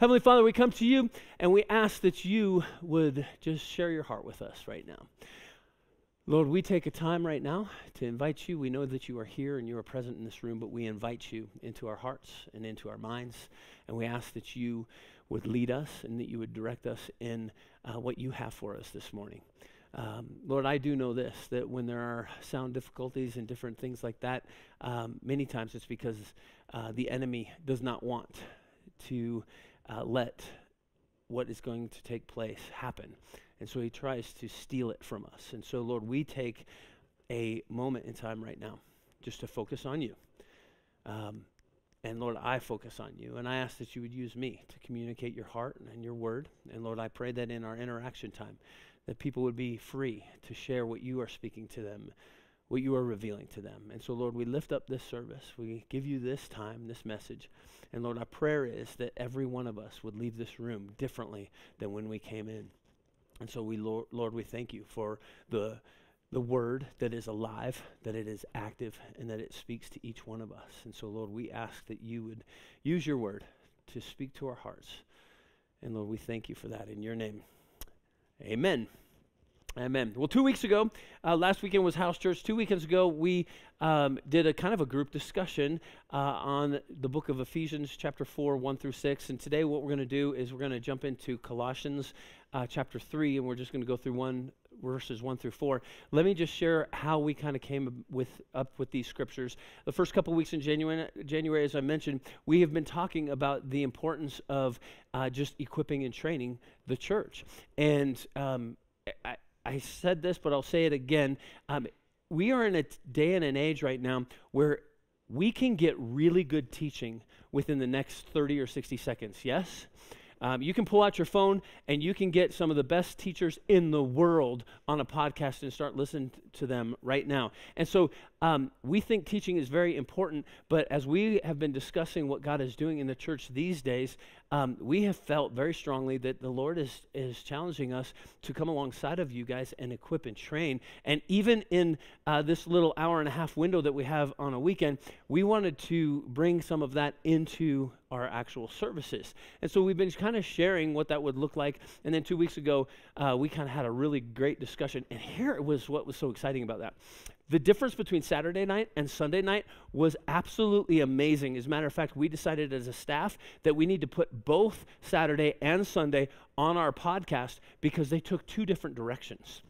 Heavenly Father, we come to you and we ask that you would just share your heart with us right now. Lord, we take a time right now to invite you. We know that you are here and you are present in this room, but we invite you into our hearts and into our minds. And we ask that you would lead us and that you would direct us in uh, what you have for us this morning. Um, Lord, I do know this that when there are sound difficulties and different things like that, um, many times it's because uh, the enemy does not want to uh, let what is going to take place happen. And so he tries to steal it from us. And so, Lord, we take a moment in time right now just to focus on you. Um, and Lord, I focus on you. And I ask that you would use me to communicate your heart and your word. And Lord, I pray that in our interaction time, that people would be free to share what you are speaking to them, what you are revealing to them. And so, Lord, we lift up this service. We give you this time, this message. And Lord, our prayer is that every one of us would leave this room differently than when we came in. And so we, Lord, Lord, we thank you for the the word that is alive, that it is active, and that it speaks to each one of us. And so, Lord, we ask that you would use your word to speak to our hearts. And Lord, we thank you for that in your name. Amen. Amen. Well, two weeks ago, uh, last weekend was house church. Two weekends ago, we um, did a kind of a group discussion uh, on the book of Ephesians, chapter 4, 1 through 6. And today, what we're going to do is we're going to jump into Colossians uh, chapter 3, and we're just going to go through one verses 1 through 4 let me just share how we kind of came with up with these scriptures the first couple weeks in january january as i mentioned we have been talking about the importance of uh, just equipping and training the church and um, I, I said this, but I'll say it again. Um, we are in a day and an age right now where we can get really good teaching within the next 30 or 60 seconds. Yes? Um, you can pull out your phone and you can get some of the best teachers in the world on a podcast and start listening to them right now. And so um, we think teaching is very important, but as we have been discussing what God is doing in the church these days, um, we have felt very strongly that the Lord is, is challenging us to come alongside of you guys and equip and train. And even in uh, this little hour and a half window that we have on a weekend, we wanted to bring some of that into our actual services. And so we've been kind of sharing what that would look like. And then two weeks ago, uh, we kind of had a really great discussion. And here was what was so exciting about that. The difference between Saturday night and Sunday night was absolutely amazing. As a matter of fact, we decided as a staff that we need to put both Saturday and Sunday on our podcast because they took two different directions.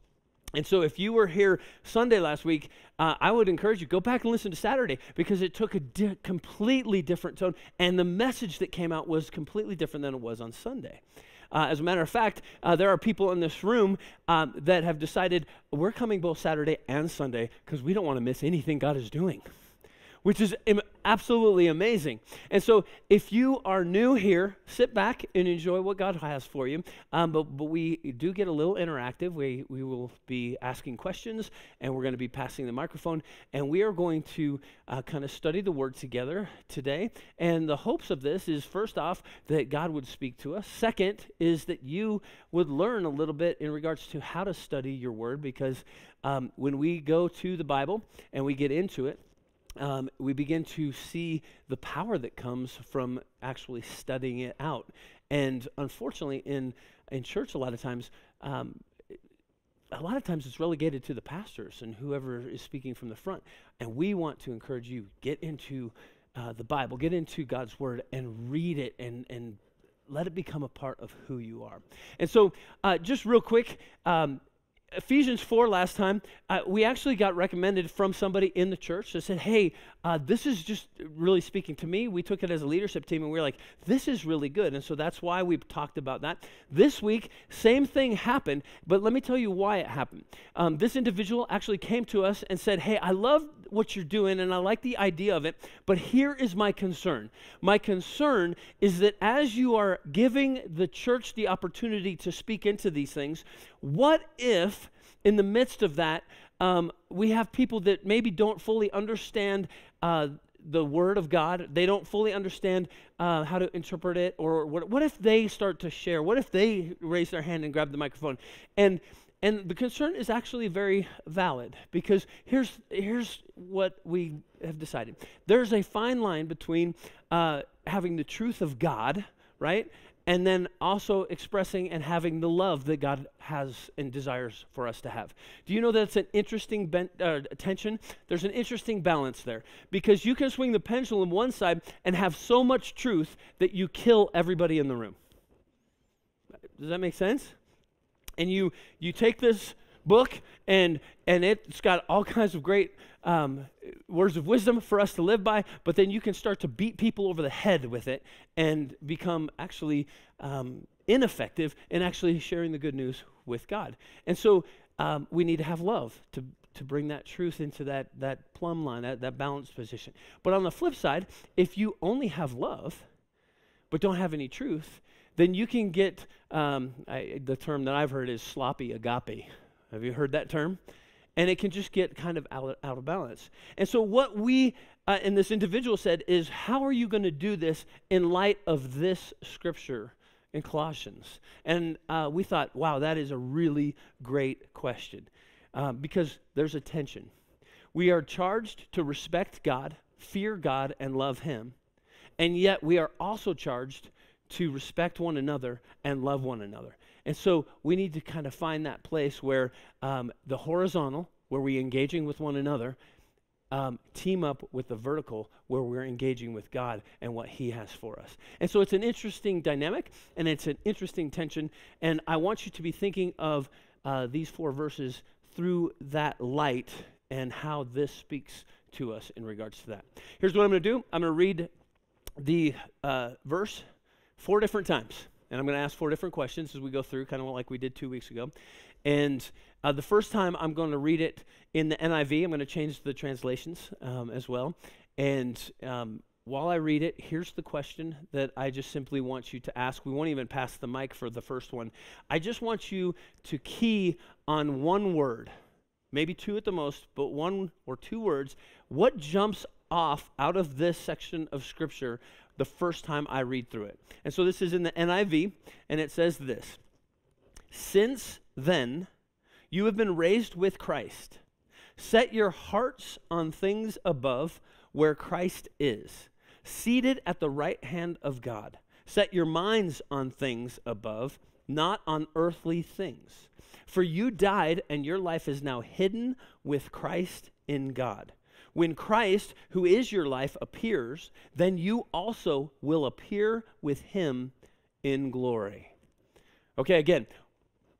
And so, if you were here Sunday last week, uh, I would encourage you go back and listen to Saturday because it took a di- completely different tone, and the message that came out was completely different than it was on Sunday. Uh, as a matter of fact, uh, there are people in this room um, that have decided we're coming both Saturday and Sunday because we don't want to miss anything God is doing which is absolutely amazing. And so, if you are new here, sit back and enjoy what God has for you. Um, but, but we do get a little interactive. We, we will be asking questions, and we're going to be passing the microphone, and we are going to uh, kind of study the Word together today. And the hopes of this is first off, that God would speak to us. Second, is that you would learn a little bit in regards to how to study your Word, because um, when we go to the Bible and we get into it, um, we begin to see the power that comes from actually studying it out. And unfortunately, in, in church, a lot of times, um, a lot of times it's relegated to the pastors and whoever is speaking from the front. And we want to encourage you get into uh, the Bible, get into God's Word, and read it and and let it become a part of who you are. And so, uh, just real quick, um, Ephesians 4 last time, uh, we actually got recommended from somebody in the church that said, Hey, uh, this is just really speaking to me. We took it as a leadership team and we were like, This is really good. And so that's why we talked about that. This week, same thing happened, but let me tell you why it happened. Um, this individual actually came to us and said, Hey, I love what you're doing and I like the idea of it, but here is my concern. My concern is that as you are giving the church the opportunity to speak into these things, what if in the midst of that, um, we have people that maybe don't fully understand uh, the Word of God. They don't fully understand uh, how to interpret it. Or what, what if they start to share? What if they raise their hand and grab the microphone? And and the concern is actually very valid because here's, here's what we have decided. There's a fine line between uh, having the truth of God, right, and then also expressing and having the love that God has and desires for us to have. Do you know that's an interesting ben- uh, tension? There's an interesting balance there because you can swing the pendulum one side and have so much truth that you kill everybody in the room. Does that make sense? And you you take this book and and it's got all kinds of great um, words of wisdom for us to live by, but then you can start to beat people over the head with it and become actually um, ineffective in actually sharing the good news with God. And so um, we need to have love to, to bring that truth into that, that plumb line, that, that balanced position. But on the flip side, if you only have love, but don't have any truth, then you can get um, I, the term that I've heard is sloppy agape. Have you heard that term? and it can just get kind of out, out of balance. And so, what we uh, and this individual said is, How are you going to do this in light of this scripture in Colossians? And uh, we thought, wow, that is a really great question uh, because there's a tension. We are charged to respect God, fear God, and love Him. And yet, we are also charged to respect one another and love one another. And so we need to kind of find that place where um, the horizontal, where we're engaging with one another, um, team up with the vertical, where we're engaging with God and what He has for us. And so it's an interesting dynamic and it's an interesting tension. And I want you to be thinking of uh, these four verses through that light and how this speaks to us in regards to that. Here's what I'm going to do I'm going to read the uh, verse four different times. And I'm going to ask four different questions as we go through, kind of like we did two weeks ago. And uh, the first time I'm going to read it in the NIV. I'm going to change the translations um, as well. And um, while I read it, here's the question that I just simply want you to ask. We won't even pass the mic for the first one. I just want you to key on one word, maybe two at the most, but one or two words. What jumps off out of this section of Scripture the first time I read through it. And so this is in the NIV, and it says this Since then, you have been raised with Christ. Set your hearts on things above where Christ is, seated at the right hand of God. Set your minds on things above, not on earthly things. For you died, and your life is now hidden with Christ in God. When Christ, who is your life, appears, then you also will appear with him in glory. Okay, again,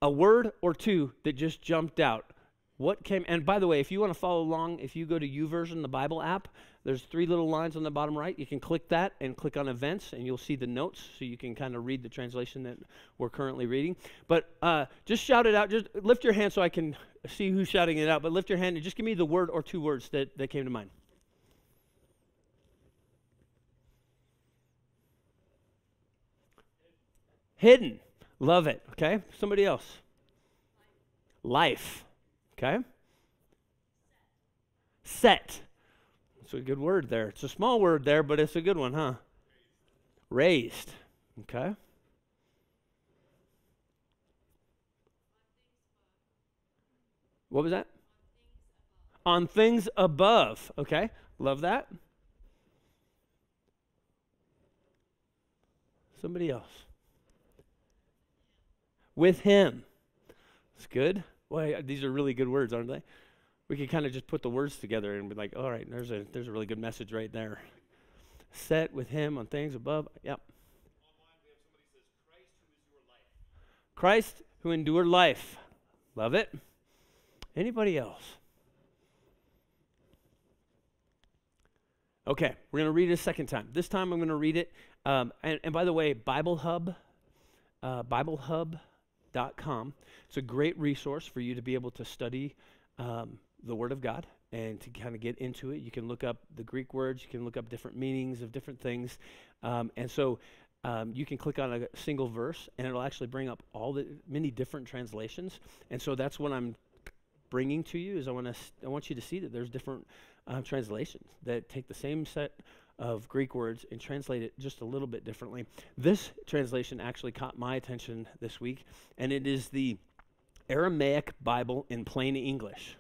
a word or two that just jumped out. What came, and by the way, if you want to follow along, if you go to YouVersion, the Bible app, there's three little lines on the bottom right. You can click that and click on events, and you'll see the notes so you can kind of read the translation that we're currently reading. But uh, just shout it out. Just lift your hand so I can see who's shouting it out. But lift your hand and just give me the word or two words that, that came to mind. Hidden. Love it. Okay. Somebody else. Life. Okay. Set. It's a good word there. It's a small word there, but it's a good one, huh? Raised. Okay. What was that? On things above. Okay. Love that. Somebody else. With him. It's good. Well, these are really good words, aren't they? we could kind of just put the words together and be like, all right, there's a there's a really good message right there. Set with him on things above. Yep. Christ who endured life. Love it. Anybody else? Okay, we're going to read it a second time. This time I'm going to read it. Um, and, and, by the way, Bible Hub, uh, BibleHub.com. It's a great resource for you to be able to study um, the Word of God and to kind of get into it. You can look up the Greek words, you can look up different meanings of different things. Um, and so um, you can click on a single verse and it'll actually bring up all the many different translations. And so that's what I'm bringing to you is I want to I want you to see that there's different uh, translations that take the same set of Greek words and translate it just a little bit differently. This translation actually caught my attention this week, and it is the Aramaic Bible in plain English.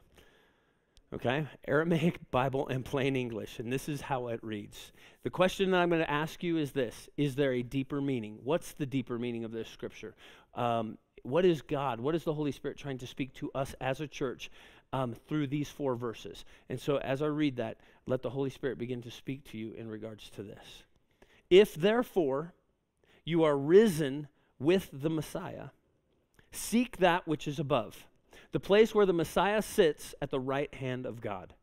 Okay? Aramaic Bible in plain English. And this is how it reads. The question that I'm going to ask you is this Is there a deeper meaning? What's the deeper meaning of this scripture? Um, what is God? What is the Holy Spirit trying to speak to us as a church um, through these four verses? And so as I read that, let the Holy Spirit begin to speak to you in regards to this. If therefore you are risen with the Messiah, seek that which is above, the place where the Messiah sits at the right hand of God.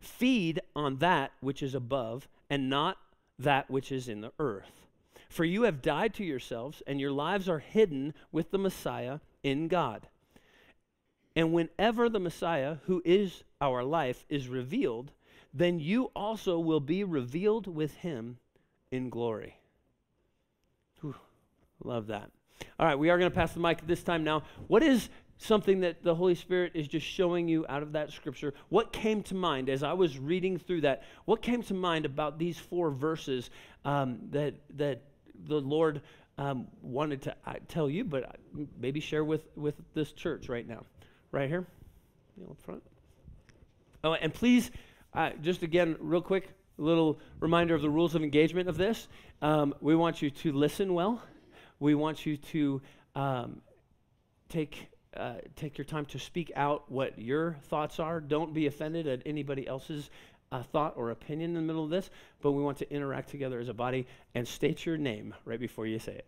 Feed on that which is above and not that which is in the earth. For you have died to yourselves, and your lives are hidden with the Messiah in God. And whenever the Messiah, who is our life, is revealed, then you also will be revealed with him in glory. Whew, love that. All right, we are going to pass the mic this time now. What is something that the Holy Spirit is just showing you out of that scripture? What came to mind as I was reading through that? What came to mind about these four verses um, that that the Lord um, wanted to uh, tell you, but uh, maybe share with, with this church right now. Right here, up front. Oh, and please, uh, just again, real quick, a little reminder of the rules of engagement of this. Um, we want you to listen well. We want you to um, take uh, take your time to speak out what your thoughts are. Don't be offended at anybody else's a thought or opinion in the middle of this, but we want to interact together as a body and state your name right before you say it.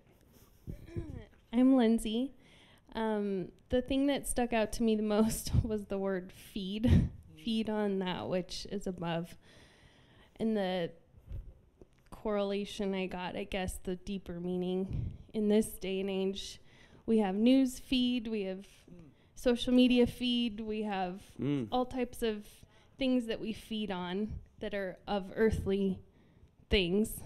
I'm Lindsay. Um, the thing that stuck out to me the most was the word feed. feed on that which is above. And the correlation I got, I guess, the deeper meaning in this day and age, we have news feed, we have mm. social media feed, we have mm. all types of things that we feed on that are of earthly things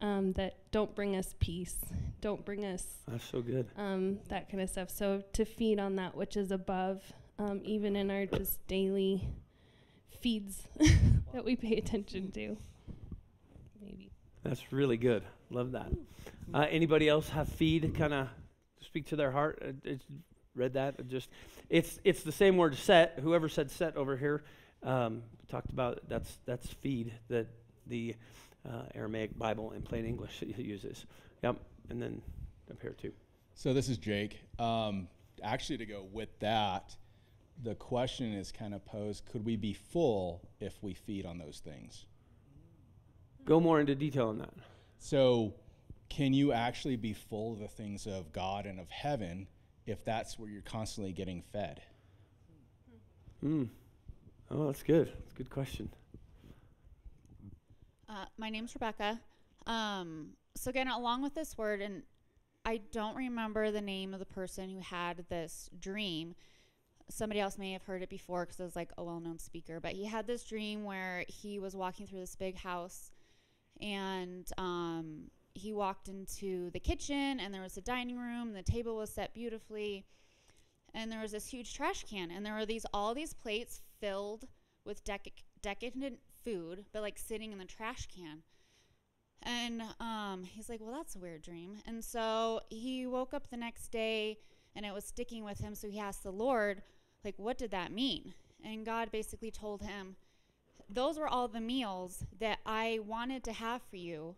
um, that don't bring us peace, don't bring us. That's so good. Um, that kind of stuff. So to feed on that which is above, um, even in our just daily feeds that we pay attention to. Maybe. That's really good. Love that. Uh, anybody else have feed kind of speak to their heart? Uh, read that. Just it's it's the same word set. Whoever said set over here um, talked about that's that's feed that the uh, Aramaic Bible in plain English uses. Yep, and then up here too. So this is Jake. Um, actually, to go with that, the question is kind of posed: Could we be full if we feed on those things? Go more into detail on that. So, can you actually be full of the things of God and of heaven if that's where you're constantly getting fed? Hmm. Oh, that's good. That's a good question. Uh, my name's Rebecca. Um, so again, along with this word, and I don't remember the name of the person who had this dream. Somebody else may have heard it before because it was like a well-known speaker. But he had this dream where he was walking through this big house, and um, he walked into the kitchen, and there was a dining room, and the table was set beautifully and there was this huge trash can and there were these all these plates filled with dec- decadent food but like sitting in the trash can. And um, he's like well that's a weird dream. And so he woke up the next day and it was sticking with him. So he asked the lord like what did that mean? And god basically told him those were all the meals that i wanted to have for you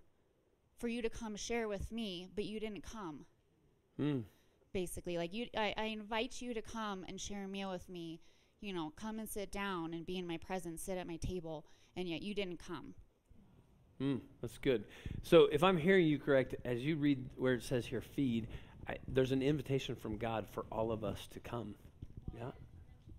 for you to come share with me but you didn't come. Mm basically like you I, I invite you to come and share a meal with me you know come and sit down and be in my presence sit at my table and yet you didn't come mm, that's good so if i'm hearing you correct as you read where it says here feed I, there's an invitation from god for all of us to come yeah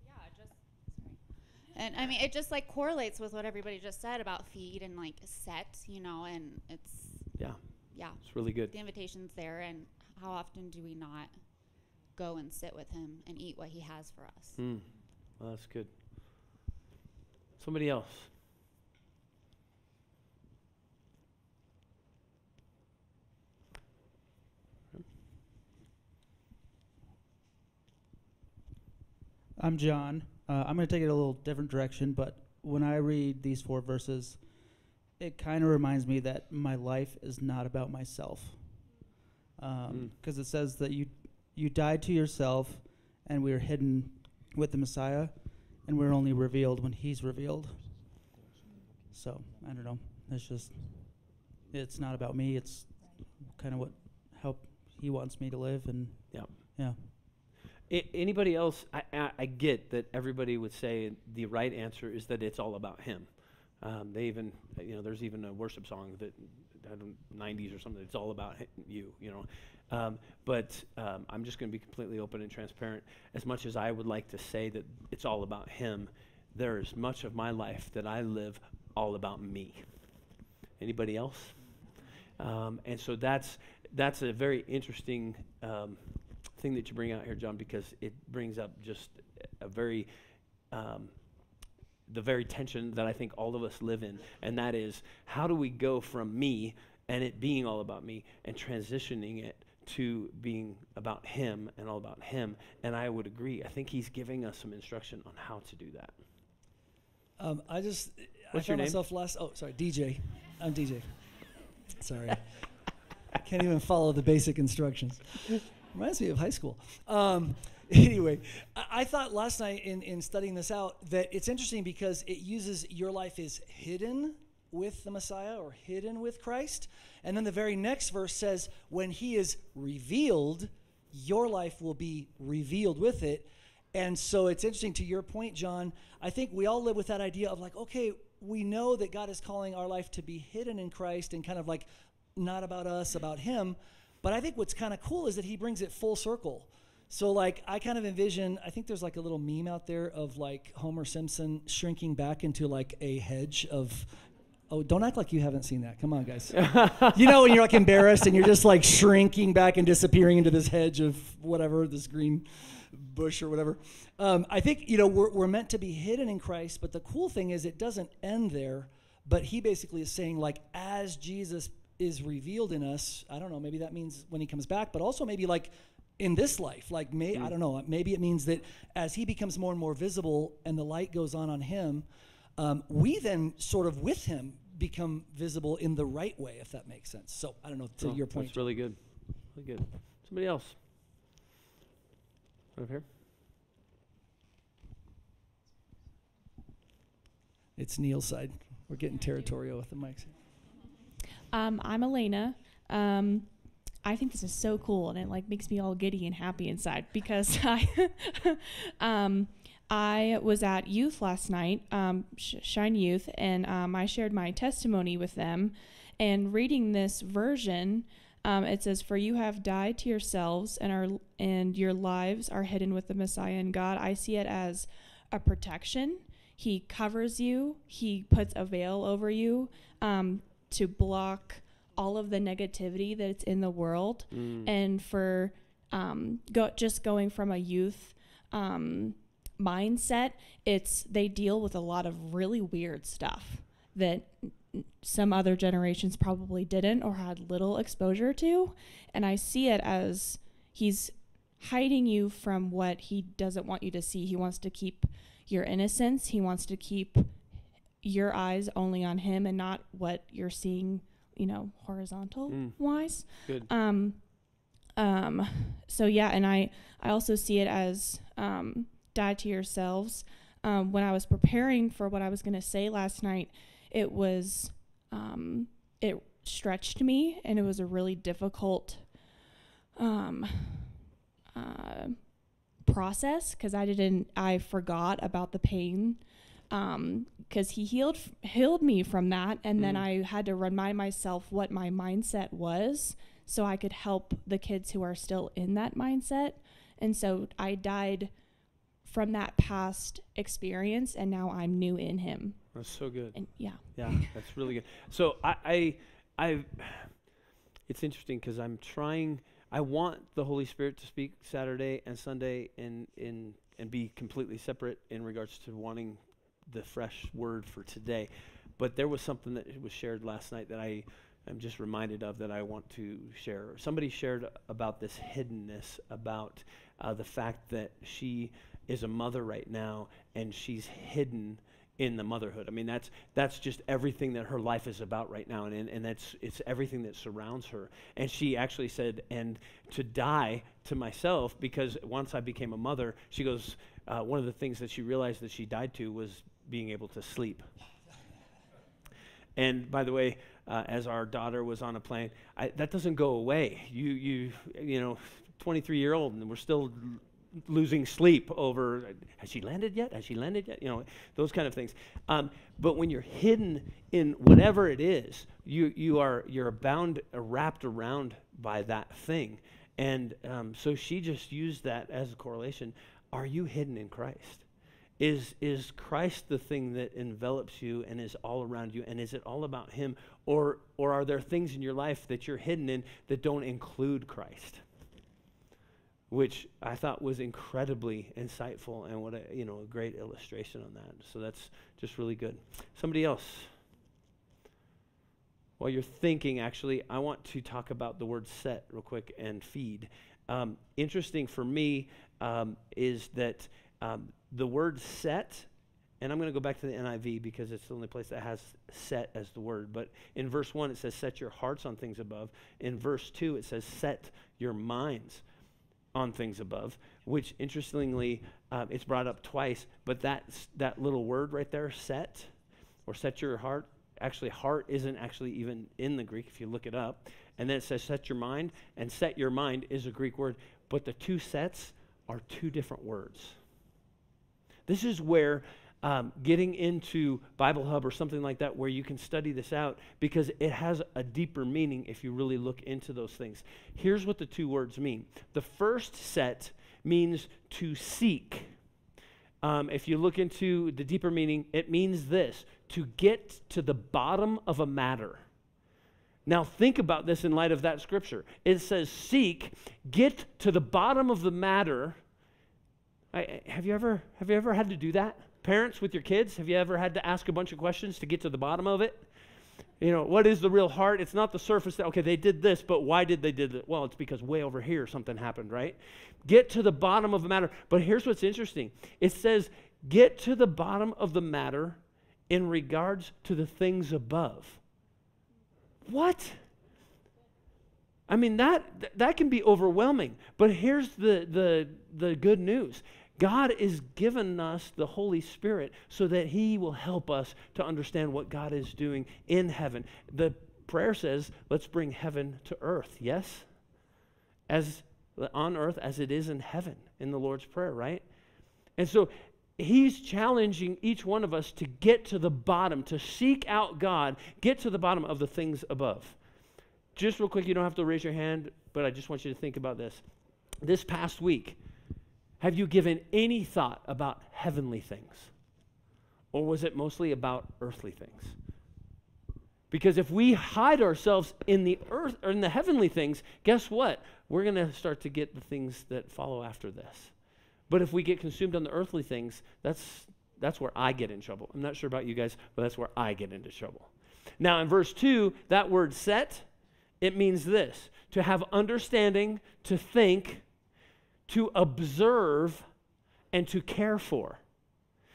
Yeah. Just. Sorry. and I mean, it just like correlates with what everybody just said about feed and like set, you know, and it's yeah, yeah, it's really good. The invitation's there, and how often do we not go and sit with him and eat what he has for us. Mm. Well, that's good. Somebody else. I'm John. Uh, I'm going to take it a little different direction, but when I read these four verses, it kind of reminds me that my life is not about myself. Because um, mm. it says that you you died to yourself, and we are hidden with the Messiah and we're only revealed when He's revealed. So I don't know. It's just, it's not about me. It's kind of what how He wants me to live, and yeah, yeah. I, anybody else? I, I, I get that everybody would say the right answer is that it's all about him. Um, they even, you know, there's even a worship song that I don't 90s or something. It's all about you, you know. Um, but um, I'm just going to be completely open and transparent. As much as I would like to say that it's all about him, there is much of my life that I live all about me. Anybody else? Um, and so that's that's a very interesting um, thing that you bring out here, John, because it brings up just a very um, the very tension that I think all of us live in, and that is how do we go from me and it being all about me and transitioning it to being about him and all about him. And I would agree. I think he's giving us some instruction on how to do that. Um, I just What's I found myself last. Oh, sorry, DJ. I'm DJ. Sorry, I can't even follow the basic instructions. Reminds me of high school. Um, anyway, I, I thought last night in in studying this out that it's interesting because it uses your life is hidden with the Messiah or hidden with Christ, and then the very next verse says when He is revealed, your life will be revealed with it. And so it's interesting to your point, John. I think we all live with that idea of like, okay, we know that God is calling our life to be hidden in Christ and kind of like not about us, about Him. But I think what's kind of cool is that He brings it full circle. So, like, I kind of envision, I think there's like a little meme out there of like Homer Simpson shrinking back into like a hedge of. Oh, don't act like you haven't seen that. Come on, guys. you know, when you're like embarrassed and you're just like shrinking back and disappearing into this hedge of whatever, this green bush or whatever. Um, I think, you know, we're, we're meant to be hidden in Christ, but the cool thing is it doesn't end there. But he basically is saying, like, as Jesus is revealed in us, I don't know, maybe that means when he comes back, but also maybe like in this life, like, may, I don't know, maybe it means that as he becomes more and more visible and the light goes on on him, um, we then sort of with him become visible in the right way, if that makes sense. So I don't know, to Oh, your point. That's really good. Really good. Somebody else? Right up here? It's Neil's side. We're getting territorial with the mics. Um, I'm Elena. Um, I think this is so cool, and it like makes me all giddy and happy inside because I, um, I was at youth last night, um, Shine Youth, and um, I shared my testimony with them. And reading this version, um, it says, "For you have died to yourselves, and are and your lives are hidden with the Messiah and God." I see it as a protection. He covers you. He puts a veil over you um, to block all of the negativity that's in the world Mm. and for um, go, just going from a youth um, mindset it's they deal with a lot of really weird stuff that some other generations probably didn't or had little exposure to and i see it as he's hiding you from what he doesn't want you to see he wants to keep your innocence he wants to keep your eyes only on him and not what you're seeing you know horizontal Mm. wise Good. um um so yeah and i i also see it as um die to yourselves. Um when i was preparing for what i was going to say last night it was um it stretched me and it was a really difficult um uh process because i didn't i forgot about the pain um because he healed healed me from that. And then Mm. i had to remind myself what my mindset was so i could help the kids who are still in that mindset. And so i died from that past experience and now i'm new in him That's so good. and yeah Yeah, that's really good. So I, I, I it's interesting because I'm trying. I want the Holy Spirit to speak Saturday and Sunday, and in and be completely separate in regards to wanting the fresh word for today. But there was something that was shared last night that I am just reminded of that I want to share. Somebody shared about this hiddenness, about uh, the fact that she is a mother right now and she's hidden in the motherhood. I mean, that's that's just everything that her life is about right now, and and, that's it's everything that surrounds her. And she actually said, and to die to myself because once I became a mother, she goes. Uh, one of the things that she realized that she died to was being able to sleep. And by the way, uh, as our daughter was on a plane, I, that doesn't go away. You, you, you know, 23 year old, and we're still losing sleep over has she landed yet? Has she landed yet? You know those kind of things. Um, but when you're hidden in whatever it is you you are you're bound wrapped around by that thing. And um, so she just used that as a correlation. Are you hidden in christ? Is is christ the thing that envelops you and is all around you? And is it all about him? Or or are there things in your life that you're hidden in that don't include christ which I thought was incredibly insightful and what a you know a great illustration on that. So that's just really good. Somebody else. While you're thinking, actually, I want to talk about the word set real quick and feed. Um, interesting for me um, is that um, the word set, and I'm going to go back to the NIV because it's the only place that has set as the word. But in verse 1, it says, Set your hearts on things above. In verse 2, it says, Set your minds on things above, which interestingly, uh, it's brought up twice, but that, that little word right there, set, or set your heart, actually, heart isn't actually even in the Greek if you look it up. And then it says set your mind, and set your mind is a Greek word, but the two sets are two different words. This is where um, getting into Bible Hub or something like that where you can study this out because it has a deeper meaning if you really look into those things. Here's what the two words mean the first set means to seek. Um, if you look into the deeper meaning, it means this to get to the bottom of a matter. Now, think about this in light of that scripture. It says, Seek, get to the bottom of the matter. I, have, you ever, have you ever had to do that? Parents with your kids, have you ever had to ask a bunch of questions to get to the bottom of it? You know, what is the real heart? It's not the surface that, okay, they did this, but why did they did it? Well, it's because way over here something happened, right? Get to the bottom of the matter. But here's what's interesting it says, get to the bottom of the matter in regards to the things above. What? I mean that that can be overwhelming. But here's the the the good news. God is given us the Holy Spirit so that He will help us to understand what God is doing in heaven. The prayer says, let's bring heaven to earth. Yes? As on earth as it is in heaven in the Lord's Prayer, right? And so He's challenging each one of us to get to the bottom, to seek out God, get to the bottom of the things above. Just real quick, you don't have to raise your hand, but I just want you to think about this. This past week, have you given any thought about heavenly things? Or was it mostly about earthly things? Because if we hide ourselves in the earth or in the heavenly things, guess what? We're going to start to get the things that follow after this. But if we get consumed on the earthly things, that's that's where I get in trouble. I'm not sure about you guys, but that's where I get into trouble. Now in verse 2, that word set, it means this, to have understanding, to think, to observe and to care for.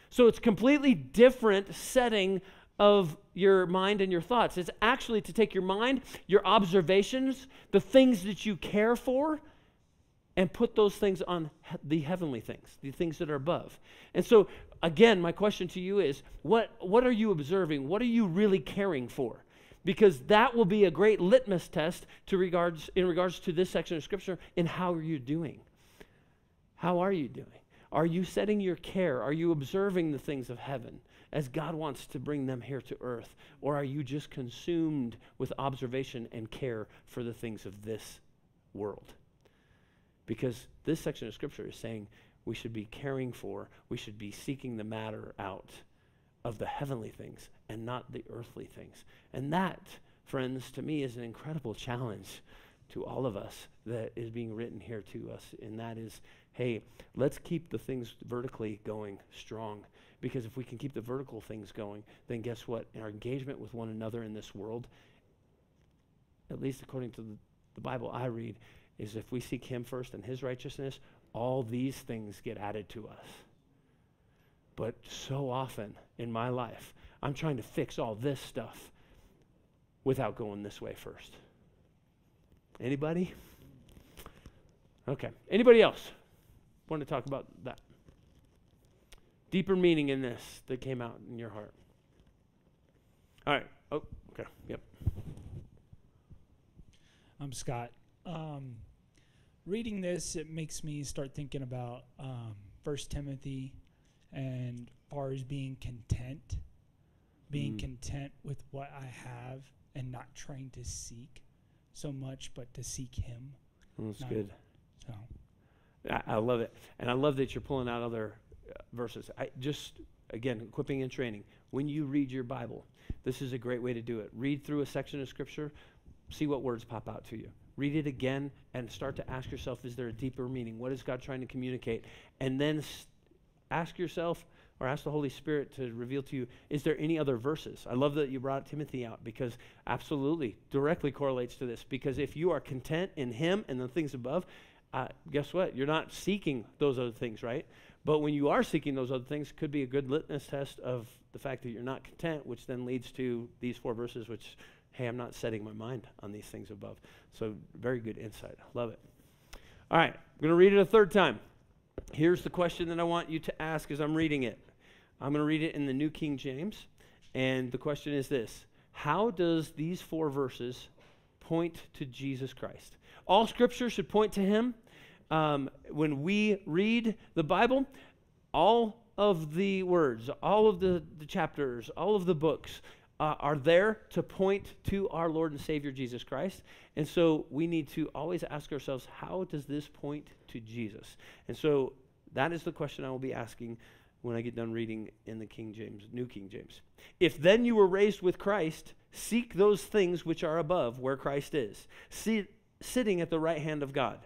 So it's completely different setting of your mind and your thoughts. It's actually to take your mind, your observations, the things that you care for, and put those things on the heavenly things, the things that are above. And so, again, my question to you is what, what are you observing? What are you really caring for? Because that will be a great litmus test to regards, in regards to this section of Scripture in how are you doing. How are you doing? Are you setting your care? Are you observing the things of heaven as God wants to bring them here to earth? Or are you just consumed with observation and care for the things of this world? Because this section of Scripture is saying we should be caring for, we should be seeking the matter out of the heavenly things and not the earthly things. And that, friends, to me is an incredible challenge to all of us that is being written here to us. And that is hey, let's keep the things vertically going strong. Because if we can keep the vertical things going, then guess what? Our engagement with one another in this world, at least according to the, the Bible I read, is if we seek Him first and His righteousness, all these things get added to us. But so often in my life, I'm trying to fix all this stuff without going this way first. Anybody? Okay. Anybody else want to talk about that? Deeper meaning in this that came out in your heart. All right. Oh, okay. Yep. I'm Scott. Um, reading this, it makes me start thinking about um, First Timothy and far as being content, being Mm. content with what I have and not trying to seek so much, but to seek Him. That's good. So I, I love it, and I love that you're pulling out other uh, verses. I just again equipping and training. When you read your Bible, this is a great way to do it. Read through a section of Scripture, see what words pop out to you. Read it again, and start to ask yourself: Is there a deeper meaning? What is God trying to communicate? And then s- ask yourself. Or ask the Holy Spirit to reveal to you, is there any other verses? I love that you brought Timothy out because absolutely directly correlates to this. Because if you are content in Him and the things above, uh, guess what? You're not seeking those other things, right? But when you are seeking those other things, could be a good litmus test of the fact that you're not content, which then leads to these four verses, which, hey, I'm not setting my mind on these things above. So, very good insight. Love it. All right, I'm going to read it a third time. Here's the question that I want you to ask as I'm reading it. I'm going to read it in the New King James. And the question is this How does these four verses point to Jesus Christ? All scripture should point to him. Um, when we read the Bible, all of the words, all of the, the chapters, all of the books uh, are there to point to our Lord and Savior Jesus Christ. And so we need to always ask ourselves, how does this point to Jesus? And so that is the question I will be asking when I get done reading in the King James, New King James. If then you were raised with Christ, seek those things which are above, where Christ is, sit, sitting at the right hand of God.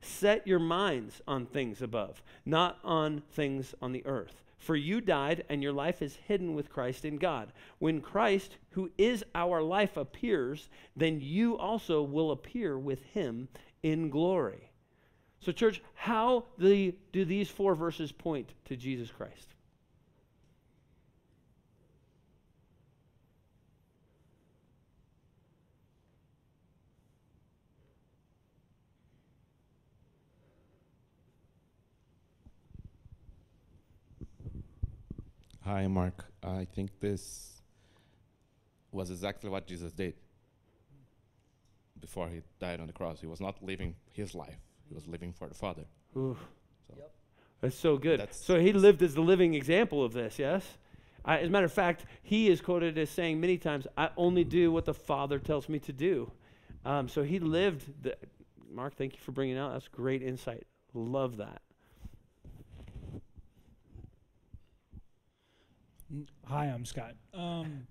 Set your minds on things above, not on things on the earth. For you died, and your life is hidden with Christ in God. When Christ, who is our life, appears, then you also will appear with him in glory. So, church, how the, do these four verses point to Jesus Christ? Hi, Mark. I think this was exactly what Jesus did before he died on the cross. He was not living his life, he was living for the Father. Ooh. So Yep. That's so good. That's- so he lived as the living example of this, yes? I, as a matter of fact, he is quoted as saying many times, I only do what the Father tells me to do. Um, so he lived, the, Mark, thank you for bringing it out. That's great insight. Love that. Hi, I'm Scott. Um,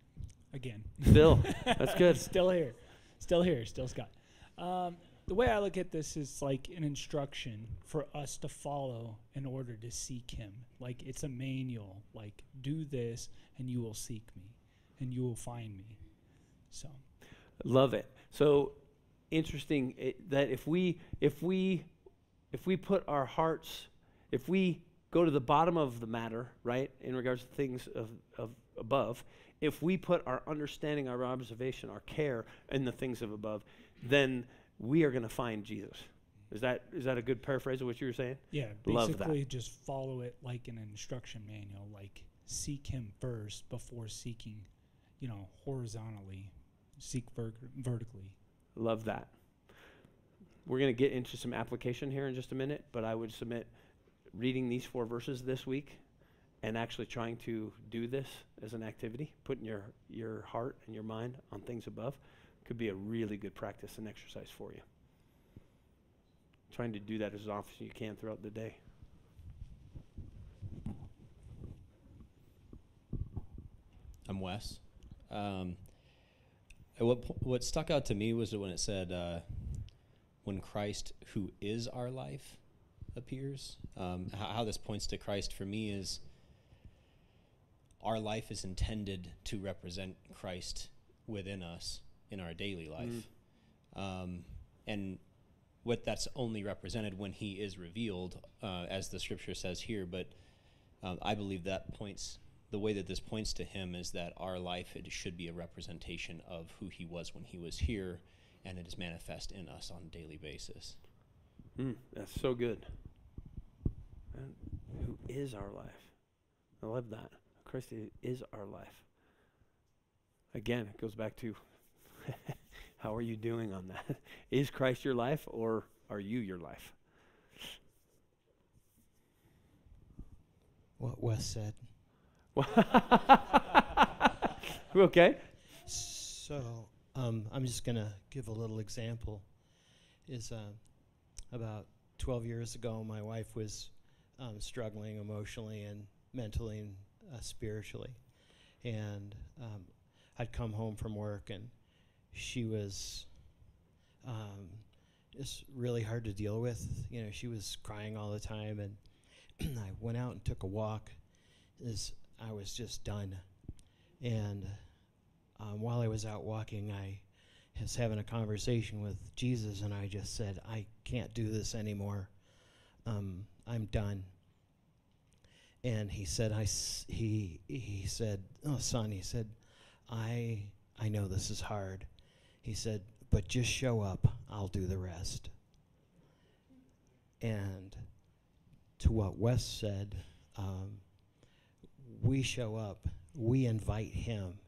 again. Still, that's good. still here. Still here. Still Scott. Um, the way I look at this is like an instruction for us to follow in order to seek Him. Like it's a manual. Like do this, and you will seek me, and you will find me. So Love it. So interesting it, that if we if we if we put our hearts if we go to the bottom of the matter, right, in regards to things of, of above, if we put our understanding, our observation, our care in the things of above, then we are going to find Jesus. Is that is that a good paraphrase of what you were saying? yeah, Love that. basically just follow it like an instruction manual. Like seek Him first before seeking, you know, horizontally. Seek ver- vertically. Love that. We're going to get into some application here in just a minute, but I would submit reading these four verses this week and actually trying to do this as an activity, putting your, your heart and your mind on things above, could be a really good practice and exercise for you. Trying to do that as often as you can throughout the day. I'm Wes. Um, what what stuck out to me was when it said, uh, "When Christ, who is our life, appears." Um, how, how this points to Christ for me is our life is intended to represent Christ within us in our daily life, um, and what that's only represented when He is revealed, uh, as the Scripture says here, but um, I believe that points the way that this points to him is that our life it should be a representation of who he was when he was here, and it is manifest in us on a daily basis. Mm, that's so good. And who is our life? I love that. Christ is our life. Again, it goes back to how are you doing on that? is Christ your life or are you your life? What Wes said. okay. So, um, I'm just going to give a little example. Is uh, about 12 years ago, my wife was um, struggling emotionally and mentally and uh, spiritually. And um, I'd come home from work, and she was um, just really hard to deal with. You know, she was crying all the time, and I went out and took a walk. As I was just done, and um, while I was out walking, I was having a conversation with Jesus, and I just said, "I can't do this anymore. Um, I'm done." And he said, "I he he said, oh son," he said, "I I know this is hard." He said, "But just show up. I'll do the rest." And to what Wes said, um, we show up, we invite him,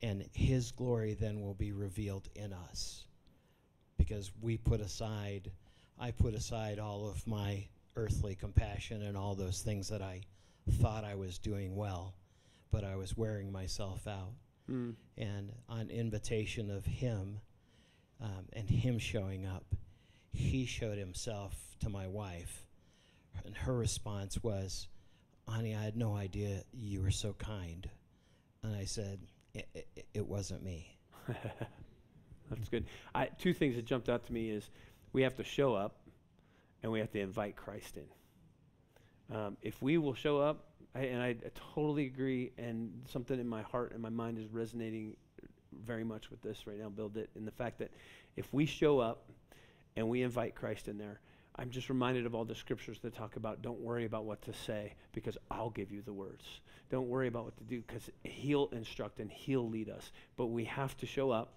and his glory then will be revealed in us. Because we put aside, I put aside all of my earthly compassion and all those things that I thought I was doing well, but I was wearing myself out. Mm. And on invitation of him um, and him showing up, he showed himself to my wife. And her response was, honey, I had no idea you were so kind. And I said, it, it, it wasn't me. That's good. I, two things that jumped out to me is we have to show up and we have to invite Christ in. Um, if we will show up, I, and I, I totally agree, and something in my heart and my mind is resonating very much with this right now, build it, in the fact that if we show up and we invite Christ in there, I'm just reminded of all the scriptures that talk about don't worry about what to say because I'll give you the words. Don't worry about what to do because He'll instruct and He'll lead us. But we have to show up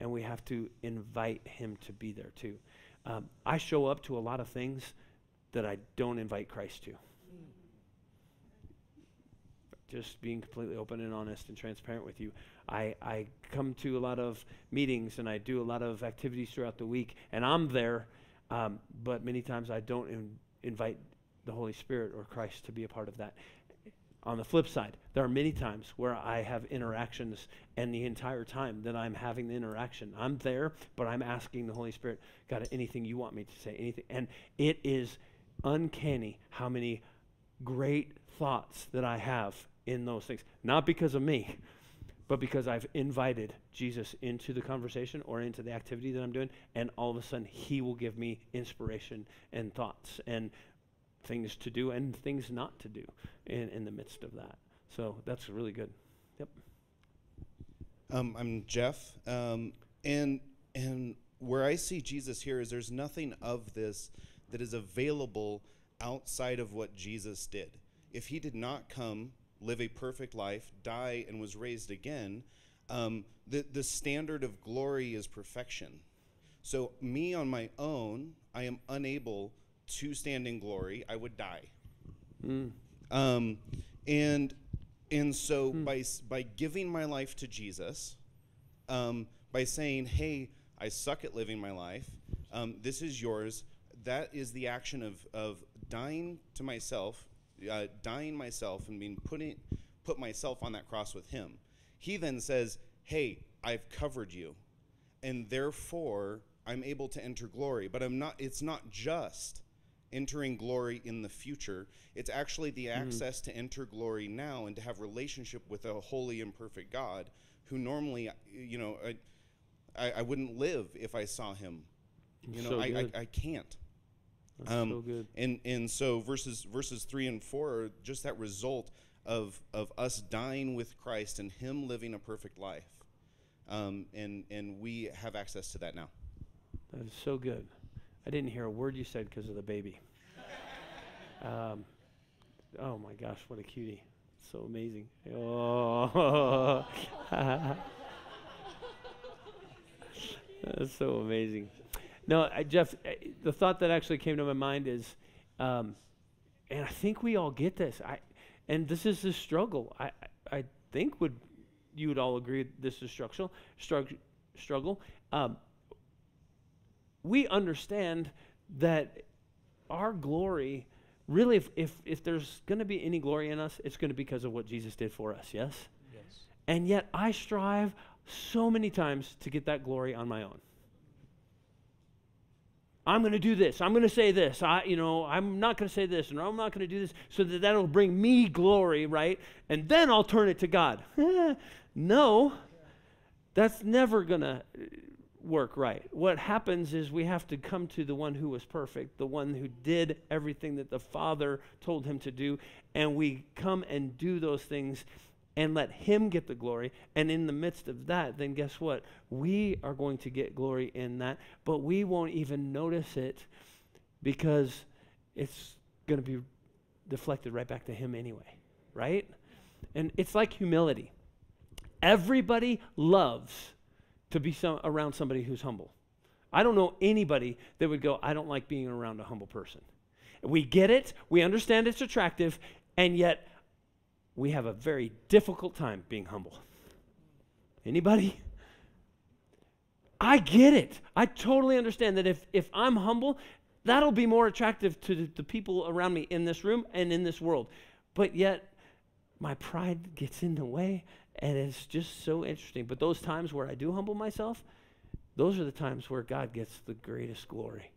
and we have to invite Him to be there too. Um, I show up to a lot of things that I don't invite Christ to. Just being completely open and honest and transparent with you. I, I come to a lot of meetings and I do a lot of activities throughout the week, and I'm there um, but many times I don't in, invite the Holy Spirit or Christ to be a part of that. On the flip side, there are many times where I have interactions, and the entire time that I'm having the interaction, I'm there, but I'm asking the Holy Spirit, God, anything you want me to say, anything. And it is uncanny how many great thoughts that I have in those things. Not because of me, but because I've invited Jesus into the conversation or into the activity that I'm doing, and all of a sudden He will give me inspiration and thoughts and things to do and things not to do in, in the midst of that. So that's really good. Yep. Um, I'm Jeff, um, and and where I see Jesus here is there's nothing of this that is available outside of what Jesus did. If He did not come live a perfect life, die, and was raised again, um, the, the standard of glory is perfection. So, me on my own, I am unable to stand in glory. I would die. Mm. Um, and and so by by giving my life to Jesus, um, by saying, "Hey, I suck at living my life. Um, this is yours." That is the action of of dying to myself, uh, dying myself, and being putting put myself on that cross with Him. He then says, "Hey, I've covered you, and therefore I'm able to enter glory." But I'm not. It's not just entering glory in the future. It's actually the access to enter glory now and to have relationship with a holy and perfect God who normally, you know, I, I, I wouldn't live if I saw him. You know, So I, I. I can't. That's Um, so good. And and so verses verses three and four are just that result of of us dying with Christ and Him living a perfect life, um, and and we have access to that now. That is so good. I didn't hear a word you said because of the baby. Um, Oh my gosh, what a cutie. So amazing. Oh. That's so amazing. No, I, Jeff, I, the thought that actually came to my mind is, um, and I think we all get this. I, and this is the struggle. I, I, think would you would all agree this is structural struggle. Struggle. Um, we understand that our glory, really, if if, if there's going to be any glory in us, it's going to be because of what Jesus did for us. Yes. Yes. And yet, I strive so many times to get that glory on my own. I'm going to do this. I'm going to say this. I, you know, I'm not going to say this, and I'm not going to do this, so that that'll bring me glory, right? And then I'll turn it to God. no, that's never going to work right. What happens is we have to come to the one who was perfect, the one who did everything that the Father told him to do, and we come and do those things and let Him get the glory. And in the midst of that, then guess what? We are going to get glory in that, but we won't even notice it because it's going to be deflected right back to Him anyway, right? And it's like humility. Everybody loves to be some, around somebody who's humble. I don't know anybody that would go, I don't like being around a humble person. We get it, we understand it's attractive, and yet we have a very difficult time being humble. Anybody? I get it. I totally understand that if, if I'm humble, that'll be more attractive to the, the people around me in this room and in this world. But yet, my pride gets in the way, and it's just so interesting. But those times where I do humble myself, those are the times where God gets the greatest glory.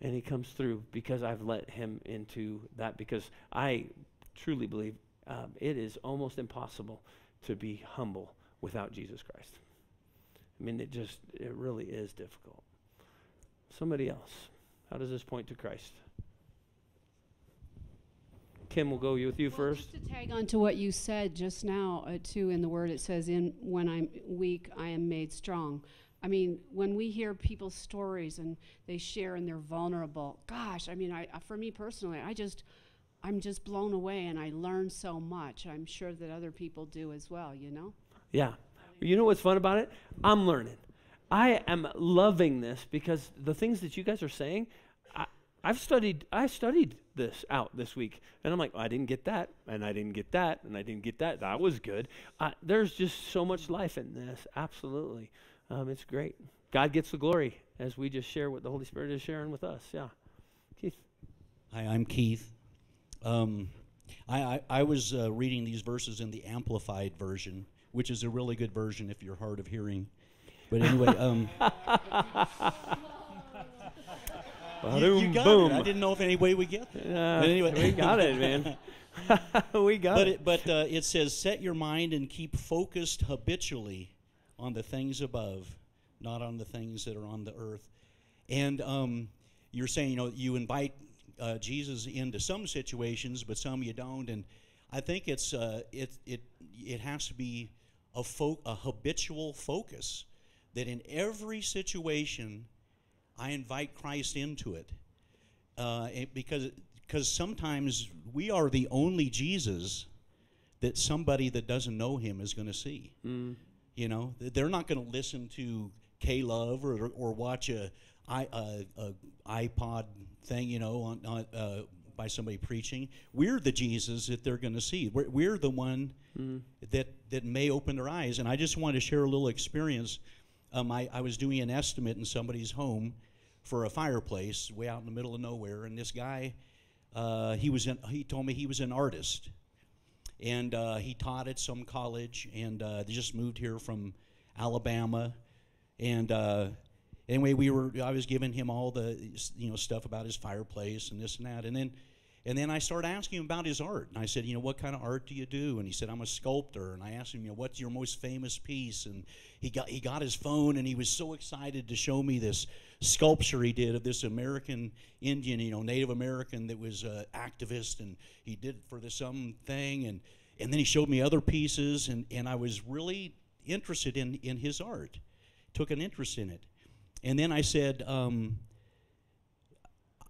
And He comes through because I've let Him into that, because I truly believe um, it is almost impossible to be humble without Jesus Christ. I mean, it just, it really is difficult. Somebody else. How does this point to Christ? Kim, we'll go with you well, first. Just to tag on to what you said just now, uh, too, in the word, it says, "In when I'm weak, I am made strong." I mean, when we hear people's stories and they share and they're vulnerable, gosh, I mean, I, for me personally, I just, I'm just blown away and I learn so much. I'm sure that other people do as well, you know? Yeah. You know what's fun about it? I'm learning. I am loving this because the things that you guys are saying, I, have studied I studied this out this week. And I'm like, I didn't get that, and I didn't get that, and I didn't get that. That was good. Uh, there's just so much life in this. Absolutely. Um, it's great. God gets the glory as we just share what the Holy Spirit is sharing with us. Yeah. Keith. Hi, I'm Keith. Um, I, I, I, was uh, reading these verses in the Amplified version, which is a really good version if you're hard of hearing. But anyway, um, you, you, got boom. it. I didn't know if any way we get there. Uh, but anyway, we got it, man. we got but it. it but uh, it says, "Set your mind and keep focused habitually on the things above, not on the things that are on the earth." And um, you're saying, you know, you invite uh, Jesus into some situations, but some you don't. And I think it's uh, it it it has to be a fo- a habitual focus that in every situation I invite Christ into it, uh, it because because sometimes we are the only Jesus that somebody that doesn't know Him is going to see. Mm. You know, they're not going to listen to K Love or or watch a, I, a, a iPod thing, you know, on, on uh, by somebody preaching. We're the Jesus that they're going to see. We're, we're the one mm-hmm. that that may open their eyes. And I just want to share a little experience. Um, I, I was doing an estimate in somebody's home for a fireplace way out in the middle of nowhere, and this guy, uh, he was an, he told me he was an artist, and uh, he taught at some college, and uh, they just moved here from Alabama, and uh, anyway, we were I was giving him all the you know stuff about his fireplace and this and that, and then and then I started asking him about his art, and I said, you know, what kind of art do you do? And he said, I'm a sculptor. And I asked him, you know, what's your most famous piece? And he got he got his phone, and he was so excited to show me this sculpture he did of this American Indian, you know, Native American that was an activist, and he did for this some thing, and and then he showed me other pieces, and and I was really interested in in his art, took an interest in it. And then I said, um,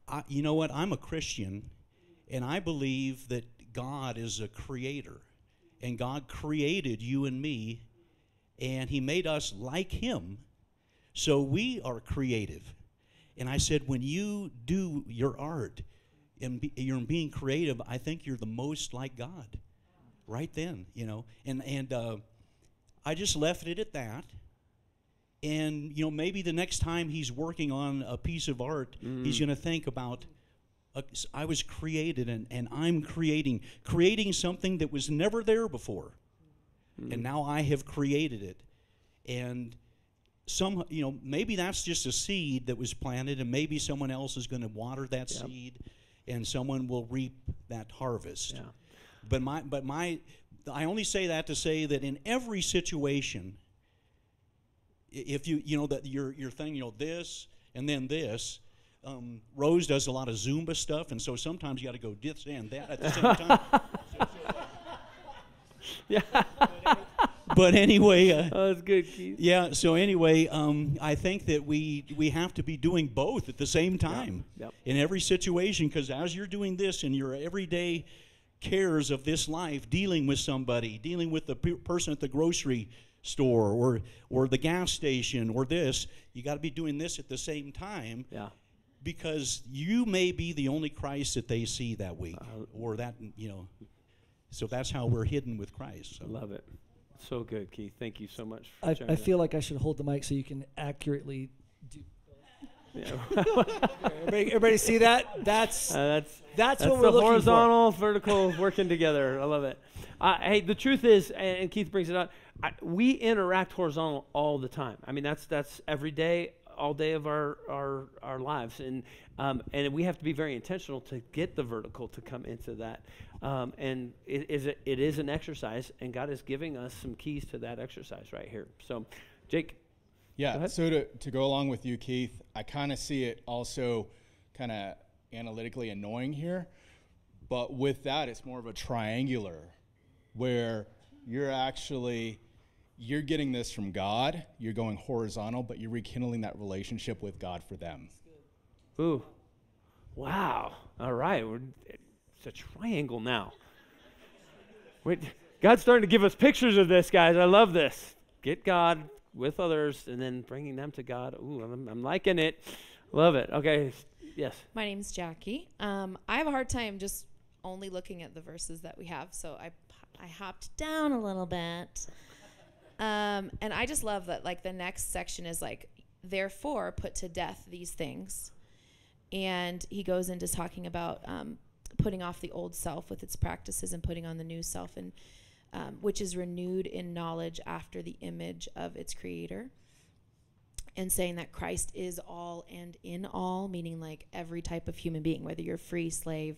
I, you know what? I'm a Christian, And I believe that God is a creator. And God created you and me, and He made us like Him. So we are creative. And I said, when you do your art and be, you're being creative, I think you're the most like God. Right then, you know. And, and uh, I just left it at that. And, you know, maybe the next time he's working on a piece of art, he's Mm. going to think about I was created and, and I'm creating, creating something that was never there before. And hmm. now I have created it. And some, you know, maybe that's just a seed that was planted, and maybe someone else is going to water that Yep. seed, and someone will reap that harvest. Yeah. But my, but my, I only say that to say that in every situation, if you, you know, that your your thing, you know, this and then this. Um, Rose does a lot of Zumba stuff, and so sometimes you got to go this and that at the same time. Yeah. but anyway, uh, oh, that's good, Keith. Yeah. So anyway, um, I think that we we have to be doing both at the same time Yep. in every situation. Because as you're doing this in your everyday cares of this life, dealing with somebody, dealing with the pe- person at the grocery store or or the gas station or this, you got to be doing this at the same time. Yeah. Because you may be the only Christ that they see that week, or that you know. So that's how we're hidden with Christ. So. Love it. So good, Keith. Thank you so much. For I, I feel like I should hold the mic so you can accurately do. Yeah. everybody, everybody see that? That's Uh, that's that's, what the we're looking horizontal, vertical working together. I love it. Uh, hey, the truth is, and, and Keith brings it up. I, we interact horizontal all the time. I mean, that's that's every day, all day of our our, our lives, and um, and we have to be very intentional to get the vertical to come into that. Um, and it is a, it is an exercise, and God is giving us some keys to that exercise right here. So, Jake. Yeah. So to, to go along with you, Keith, I kind of see it also kind of analytically annoying here. But with that, it's more of a triangular where you're actually you're getting this from God, you're going horizontal, but you're rekindling that relationship with God for them. Ooh. Wow. All right. We're, it's a triangle now. Wait, God's starting to give us pictures of this, guys. I love this. Get God with others and then bringing them to God. Ooh, I'm, I'm liking it. Love it. Okay. Yes. My name's Jackie. Um, I have a hard time just only looking at the verses that we have, so I I hopped down a little bit. Um, and I just love that like the next section is like therefore put to death these things. And he goes into talking about um, putting off the old self with its practices and putting on the new self and um, which is renewed in knowledge after the image of its creator and saying that Christ is all and in all, meaning like every type of human being, whether you're free, slave,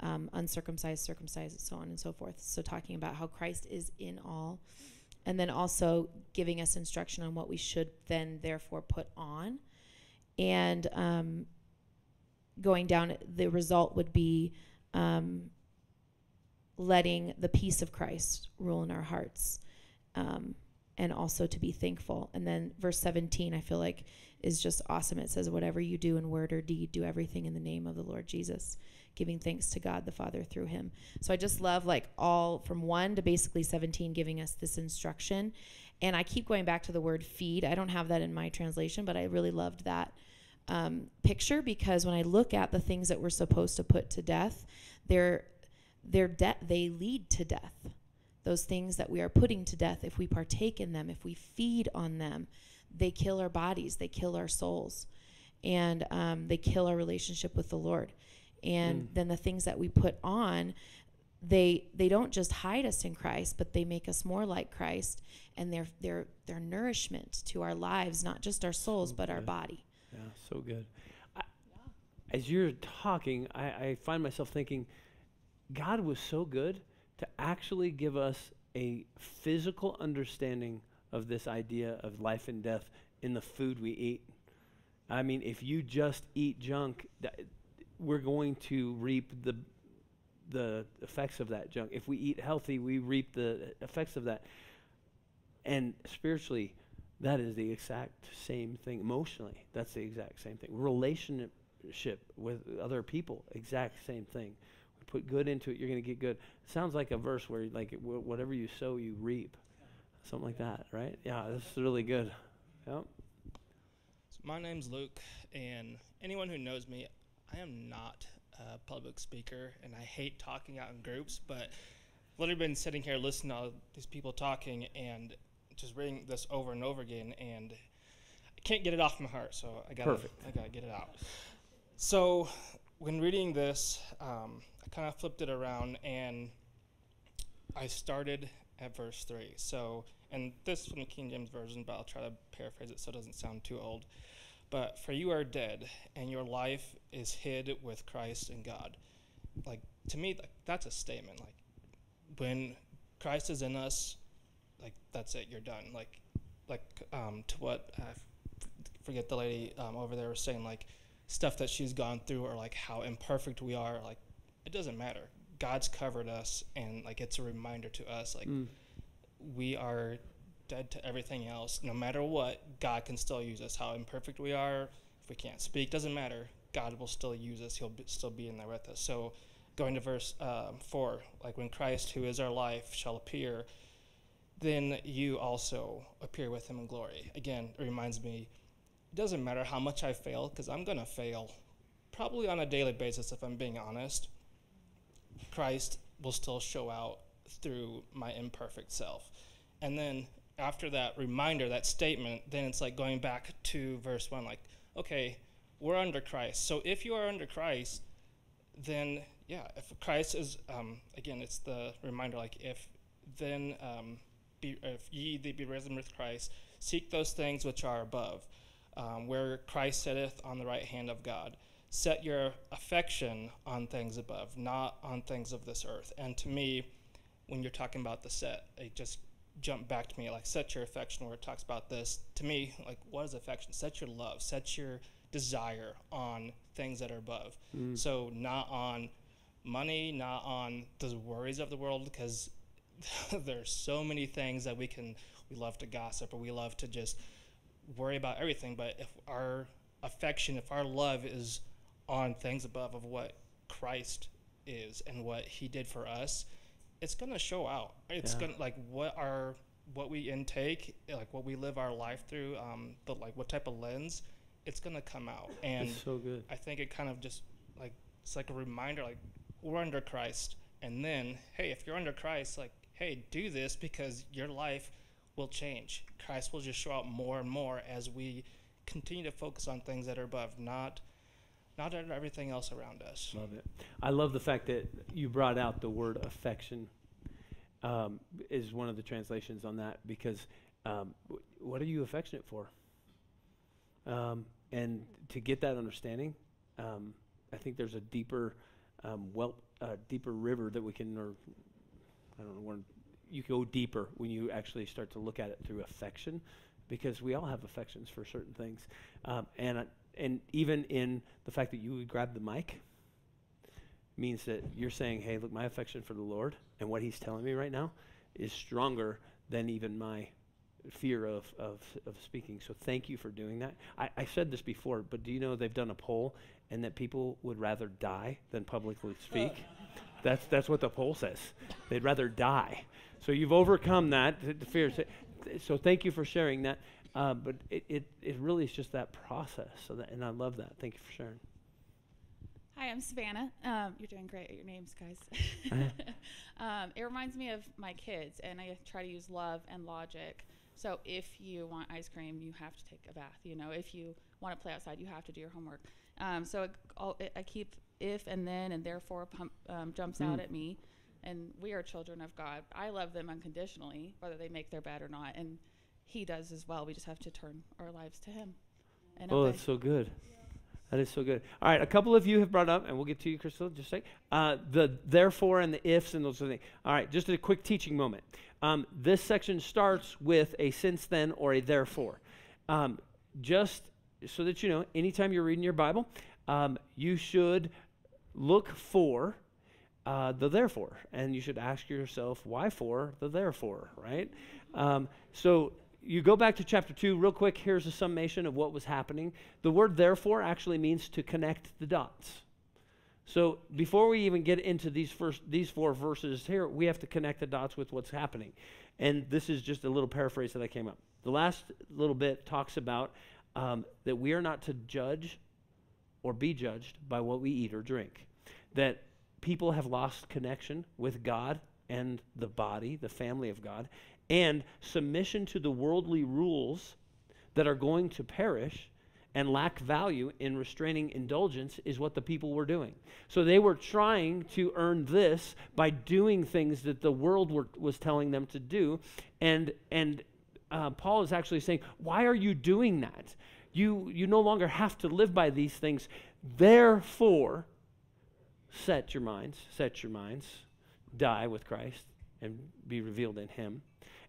um, uncircumcised, circumcised, so on and so forth. So, talking about how Christ is in all, and then also giving us instruction on what we should then therefore put on. And um, going down, the result would be um, letting the peace of Christ rule in our hearts. Um, and also to be thankful. And then verse 17, I feel like is just awesome. It says, Whatever you do in word or deed, do everything in the name of the Lord Jesus, giving thanks to God the Father through him. So I just love like all from 1 to basically 17 giving us this instruction. And I keep going back to the word feed. I don't have that in my translation, but I really loved that um, picture because when I look at the things that we're supposed to put to death, they're, they're de- they lead to death those things that we are putting to death, if we partake in them, if we feed on them, they kill our bodies, they kill our souls, and um, they kill our relationship with the Lord. And Mm. then the things that we put on, they they don't just hide us in Christ, but they make us more like Christ, and they're they're they're nourishment to our lives, not just our souls, but our body. Yeah, so good. I, as you're talking, I, I find myself thinking, God was so good to actually give us a physical understanding of this idea of life and death in the food we eat. I mean, if you just eat junk, that, we're going to reap the the effects of that junk. If we eat healthy, we reap the effects of that. And spiritually, that is the exact same thing. Emotionally, that's the exact same thing. Relationship with other people, exact same thing. We put good into it, you're going to get good. Sounds like a verse where like wh- whatever you sow, you reap, something like that, right? Yeah, this is really good. Yep. So my name's Luke, and anyone who knows me, I am not a public speaker, and I hate talking out in groups. But I've literally been sitting here listening to all these people talking, and just reading this over and over again, and I can't get it off my heart. So I gotta, Perfect. I gotta get it out. So when reading this, um, I kind of flipped it around, and I started at verse three. So, and this is from the King James version, but I'll try to paraphrase it so it doesn't sound too old. But for you are dead, and your life is hid with Christ in God. Like to me, like, that's a statement. Like when Christ is in us, like that's it. You're done. Like, like um, to what I f- forget the lady um, over there was saying, like stuff that she's gone through, or like how imperfect we are. Like it doesn't matter. God's covered us, and like it's a reminder to us, like Mm. we are dead to everything else. No matter what, God can still use us. How imperfect we are, if we can't speak, doesn't matter. God will still use us. He'll be, still be in there with us. So, going to verse um, four, like when Christ, who is our life, shall appear, then you also appear with Him in glory. Again, it reminds me. It doesn't matter how much I fail, because I'm gonna fail, probably on a daily basis, if I'm being honest. Christ will still show out through my imperfect self. And then after that reminder, that statement, then it's like going back to verse 1 like, okay, we're under Christ. So if you are under Christ, then yeah, if Christ is, um, again, it's the reminder like, if then um, be, if ye be risen with Christ, seek those things which are above, um, where Christ sitteth on the right hand of God set your affection on things above, not on things of this earth. And to me, when you're talking about the set, it just jumped back to me like set your affection where it talks about this. To me, like what is affection? Set your love, set your desire on things that are above. Mm. So not on money, not on the worries of the world, because there's so many things that we can we love to gossip or we love to just worry about everything. But if our affection, if our love is on things above of what Christ is and what He did for us, it's gonna show out. It's Yeah. gonna like what our what we intake, like what we live our life through, um, but like what type of lens, it's gonna come out. And It's so good. I think it kind of just like it's like a reminder, like we're under Christ, and then hey, if you're under Christ, like hey, do this because your life will change. Christ will just show out more and more as we continue to focus on things that are above, not not on everything else around us. Love it. I love the fact that you brought out the word affection. Um, is one of the translations on that because um, w- what are you affectionate for? Um, and to get that understanding, um, I think there's a deeper, um, well, deeper river that we can, or I don't know, you go deeper when you actually start to look at it through affection, because we all have affections for certain things, um, and I- and even in the fact that you would grab the mic means that you're saying, hey, look, my affection for the Lord and what He's telling me right now is stronger than even my fear of, of, of speaking. So thank you for doing that. I, I said this before, but do you know they've done a poll and that people would rather die than publicly speak? That's, that's what the poll says. They'd rather die. So you've overcome that, the fear. So- So thank you for sharing that. Uh, but it, it, it really is just that process. So that, and I love that. Thank you for sharing. Hi, I'm Savannah. Um, you're doing great at your names, guys. um, it reminds me of my kids, and I try to use love and logic. So if you want ice cream, you have to take a bath. You know, if you want to play outside, you have to do your homework. Um, so it, all, it, I keep if and then and therefore pump, um, jumps out Mm. at me. And we are children of God. I love them unconditionally, whether they make their bed or not. And He does as well. We just have to turn our lives to Him. And Oh, obey. that's so good. That is so good. All right, a couple of you have brought up, and we'll get to you, Crystal, just a sec. Uh, the therefore and the ifs and those sort of things. All right, just a quick teaching moment. Um, this section starts with a since then or a therefore. Um, just so that you know, anytime you're reading your Bible, um, you should look for uh, the therefore, and you should ask yourself why for the therefore, right? Um, so you go back to chapter 2 real quick. Here's a summation of what was happening. The word therefore actually means to connect the dots. So before we even get into these first these four verses here, we have to connect the dots with what's happening. And this is just a little paraphrase that I came up. The last little bit talks about um, that we are not to judge or be judged by what we eat or drink. That people have lost connection with God and the body, the family of God, and submission to the worldly rules that are going to perish and lack value in restraining indulgence is what the people were doing. So they were trying to earn this by doing things that the world were, was telling them to do. And, and uh, Paul is actually saying, Why are you doing that? You, you no longer have to live by these things. Therefore, set your minds, set your minds, die with Christ and be revealed in Him.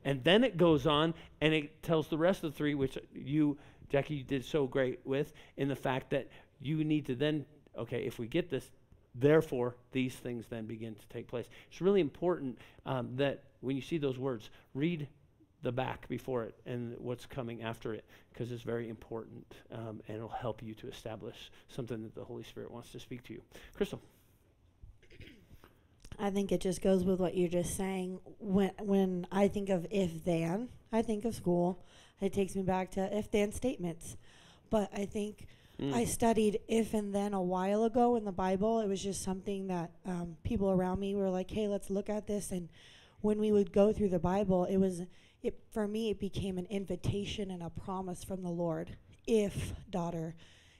And then it goes on and it tells the rest of the three, which you Jackie you did so great with in the fact that you need to then, okay, if we get this, therefore these things then begin to take place. It's really important um, that when you see those words, read the back before it and what's coming after it because it's very important um, and it'll help you to establish something that the Holy Spirit wants to speak to you. Crystal. I think it just goes with what you're just saying. When when I think of if then, I think of school. It takes me back to if then statements. But I think Mm. I studied if and then a while ago in the Bible. It was just something that um, people around me were like, "Hey, let's look at this." And when we would go through the Bible, it was it for me. It became an invitation and a promise from the Lord. If daughter,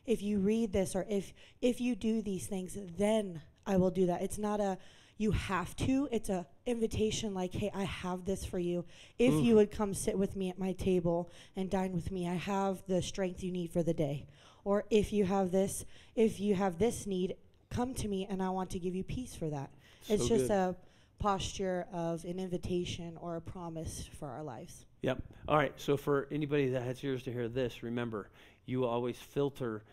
if you read this or if if you do these things, then I will do that. It's not a you have to. It's a invitation like, hey, I have this for you. If Oof. you would come sit with me at my table and dine with me, I have the strength you need for the day. Or if you have this, if you have this need, come to me and I want to give you peace for that. it's just good. a posture of an invitation or a promise for our lives. Yep. All right. So for anybody that has ears to hear this, remember, you always filter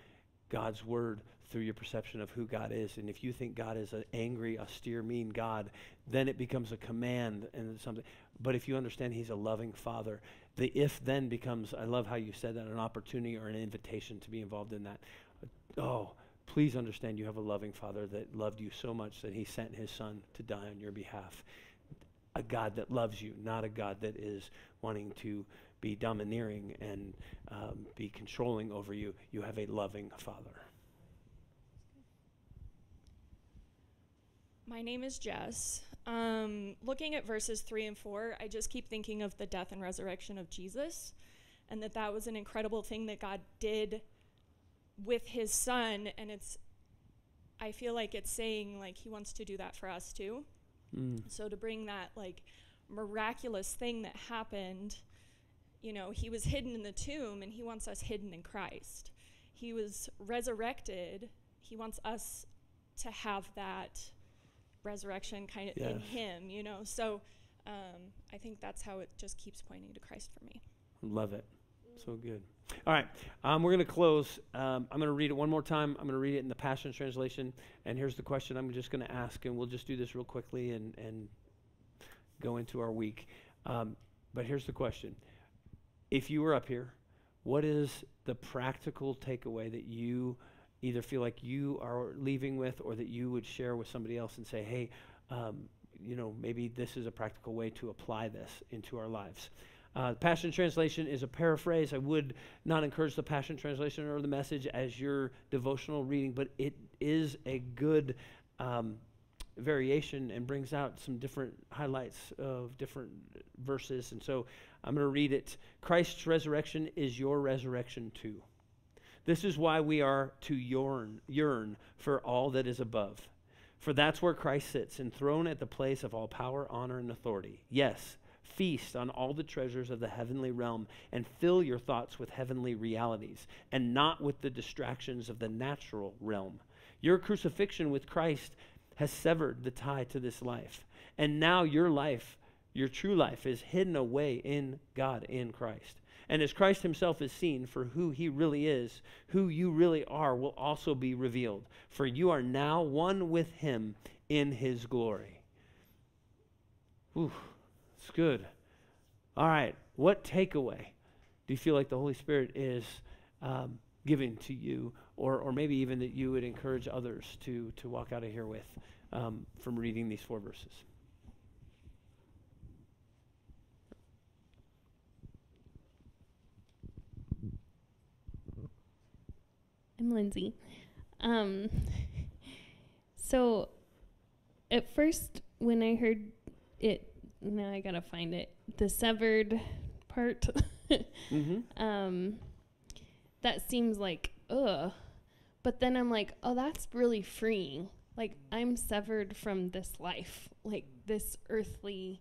God's word through your perception of who God is. And if you think God is an angry, austere, mean God, then it becomes a command and something. But if you understand He's a loving Father, the if then becomes, I love how you said that, an opportunity or an invitation to be involved in that. Oh, please understand you have a loving Father that loved you so much that He sent His Son to die on your behalf. A God that loves you, not a God that is wanting to be domineering and um, be controlling over you. You have a loving Father. My name is Jess. Um, looking at verses 3 and 4, I just keep thinking of the death and resurrection of Jesus and that that was an incredible thing that God did with his son and it's I feel like it's saying like he wants to do that for us too. Mm. So to bring that like miraculous thing that happened, you know, he was hidden in the tomb and he wants us hidden in Christ. He was resurrected. He wants us to have that resurrection kind of in him, you know. So um, I think that's how it just keeps pointing to Christ for me. Love it. So good. All right. Um, we're going to close. Um, I'm going to read it one more time. I'm going to read it in the Passion Translation. And here's the question I'm just going to ask, and we'll just do this real quickly and, and go into our week. Um, but here's the question If you were up here, what is the practical takeaway that you either feel like you are leaving with or that you would share with somebody else and say, hey, um, you know, maybe this is a practical way to apply this into our lives? Uh, Passion Translation is a paraphrase. I would not encourage the Passion Translation or the message as your devotional reading, but it is a good um, variation and brings out some different highlights of different verses. And so I'm going to read it. Christ's resurrection is your resurrection too. This is why we are to yearn, yearn for all that is above. For that's where Christ sits, enthroned at the place of all power, honor, and authority. Yes, feast on all the treasures of the heavenly realm and fill your thoughts with heavenly realities and not with the distractions of the natural realm. Your crucifixion with Christ has severed the tie to this life. And now your life, your true life, is hidden away in God, in Christ. And as Christ himself is seen for who he really is, who you really are will also be revealed. For you are now one with him in his glory. Ooh, it's good. All right, what takeaway do you feel like the Holy Spirit is um, given to you, or, or maybe even that you would encourage others to, to walk out of here with um, from reading these four verses? I'm Lindsay. Um, so, at first, when I heard it, now I gotta find it. The severed part. Mm-hmm. Um, that seems like ugh, but then I'm like, oh, that's really freeing. Like I'm severed from this life, like this earthly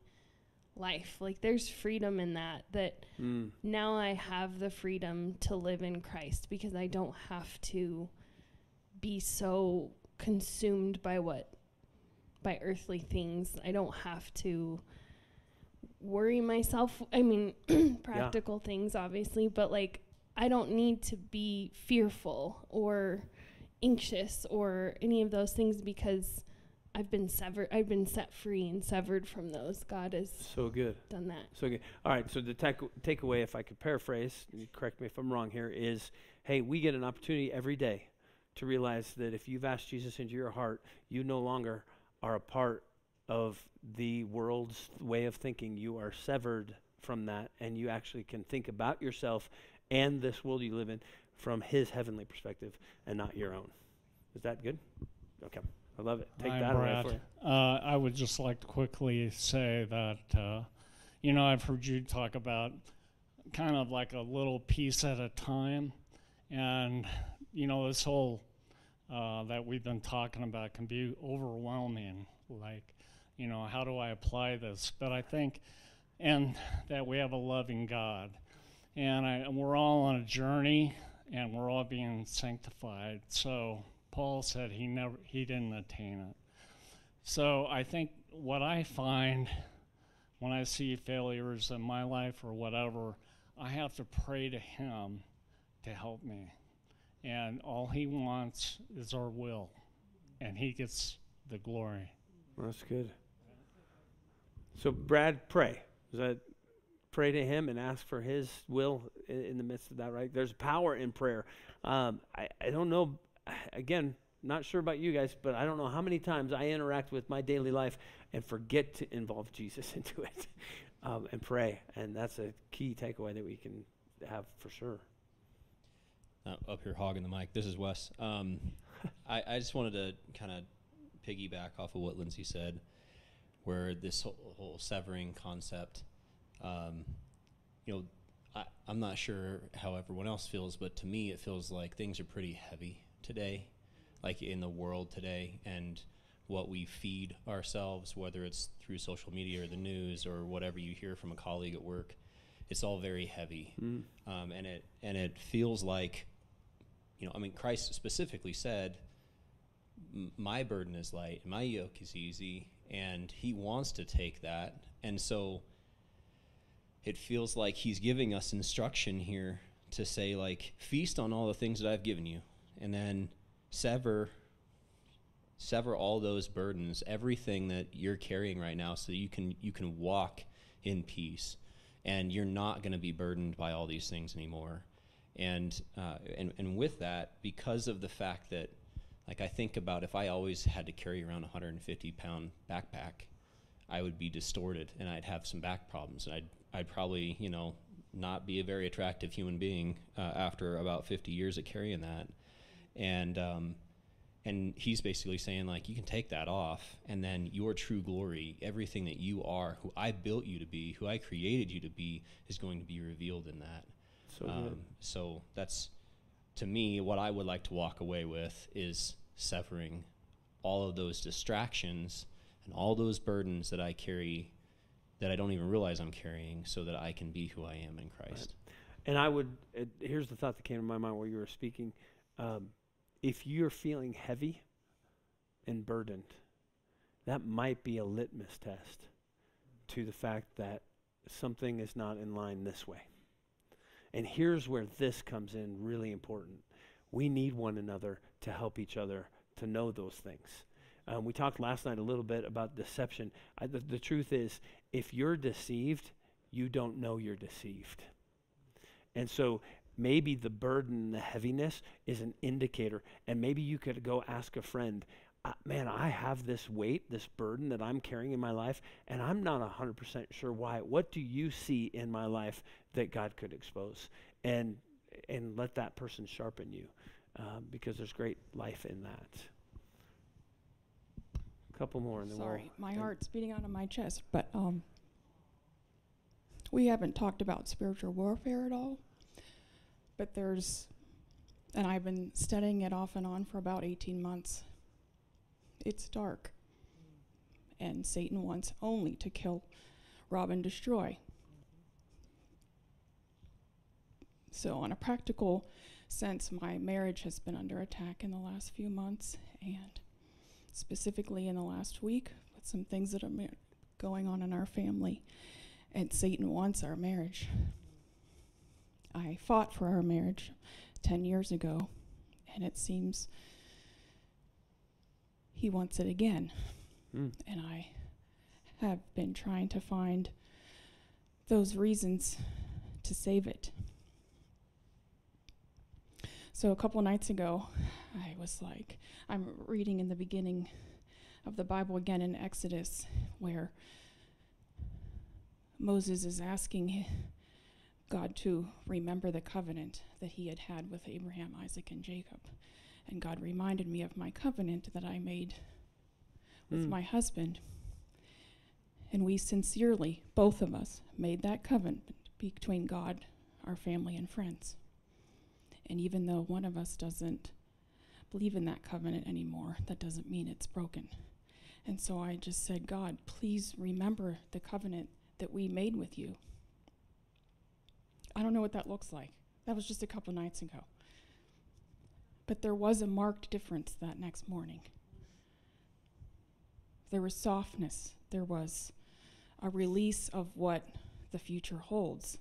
life. Like there's freedom in that. That Mm. now I have the freedom to live in Christ because I don't have to be so consumed by what by earthly things. I don't have to worry myself. I mean, practical things obviously, but like I don't need to be fearful or anxious or any of those things because I've been severed I've been set free and severed from those. God has So good. done that. So good. All right. So the take takeaway, if I could paraphrase, correct me if I'm wrong here, is hey, we get an opportunity every day to realize that if you've asked Jesus into your heart, you no longer are a part of the world's way of thinking. You are severed from that, and you actually can think about yourself and this world you live in from His heavenly perspective and not your own. Is that good? Okay. I love it. Take Hi, that away Brad. you. Uh, I would just like to quickly say that, uh, you know, I've heard you talk about kind of like a little piece at a time. And, you know, this whole uh, that we've been talking about can be overwhelming. Like, you know, how do I apply this? But I think, and that we have a loving God. And, I, and we're all on a journey and we're all being sanctified. So Paul said he never he didn't attain it. So I think what I find when I see failures in my life or whatever, I have to pray to him to help me. And all he wants is our will. And he gets the glory. Well, that's good. So, Brad, pray. Is that pray to Him and ask for His will in, in the midst of that? Right? There's power in prayer. Um, I, I don't know. Again, not sure about you guys, but I don't know how many times I interact with my daily life and forget to involve Jesus into it um, and pray. And that's a key takeaway that we can have for sure. uh, up here hogging the mic. This is Wes. Um, I, I just wanted to kind of piggyback off of what Lindsay said, where this whole, whole severing concept, um, you know, I, I'm not sure how everyone else feels, but to me, it feels like things are pretty heavy today, like in the world today, and what we feed ourselves, whether it's through social media or the news or whatever you hear from a colleague at work, it's all very heavy, Mm. um, and it and it feels like, you know, I mean, Christ specifically said, "My burden is light, my yoke is easy," and He wants to take that, and so it feels like He's giving us instruction here to say, like, feast on all the things that I've given you, and then sever sever all those burdens everything that you're carrying right now so you can you can walk in peace. And you're not going to be burdened by all these things anymore. And uh, and and with that because of the fact that like I think about if I always had to carry around a 150 pound backpack I would be distorted and I'd have some back problems. And I'd I'd probably you know not be a very attractive human being uh, after about 50 years of carrying that and um, and he's basically saying like you can take that off and then your true glory everything that you are who i built you to be who i created you to be is going to be revealed in that So good. so that's to me what i would like to walk away with is severing all of those distractions and all those burdens that i carry that i don't even realize i'm carrying so that i can be who i am in christ And I would, uh, here's the thought that came to my mind while you were speaking. Um, if you're feeling heavy and burdened, that might be a litmus test to the fact that something is not in line this way. And here's where this comes in really important. We need one another to help each other to know those things. Um, we talked last night a little bit about deception. I, the, the truth is, if you're deceived, you don't know you're deceived. And so maybe the burden, the heaviness is an indicator. And maybe you could go ask a friend, uh, man, I have this weight, this burden that I'm carrying in my life, and I'm not 100% sure why. What do you see in my life that God could expose? And, and let that person sharpen you um, because there's great life in that. A couple more and then Sorry, we'll my heart's beating out of my chest, but um, we haven't talked about spiritual warfare at all. But there's, and I've been studying it off and on for about 18 months. It's dark. And Satan wants only to kill, rob, and destroy. So, on a practical sense, my marriage has been under attack in the last few months, and specifically in the last week, with some things that are going on in our family. And Satan wants our marriage. I fought for our marriage 10 years ago, and it seems he wants it again. Mm. And I have been trying to find those reasons to save it. So a couple nights ago, I was like, I'm reading in the beginning of the Bible again in Exodus, where Moses is asking God to remember the covenant that he had had with Abraham, Isaac, and Jacob. And God reminded me of my covenant that I made with Mm. my husband. And we sincerely, both of us, made that covenant between God, our family, and friends. And even though one of us doesn't believe in that covenant anymore, that doesn't mean it's broken. And so I just said, God, please remember the covenant that we made with you. I don't know what that looks like. That was just a couple nights ago. But there was a marked difference that next morning. There was softness, there was a release of what the future holds.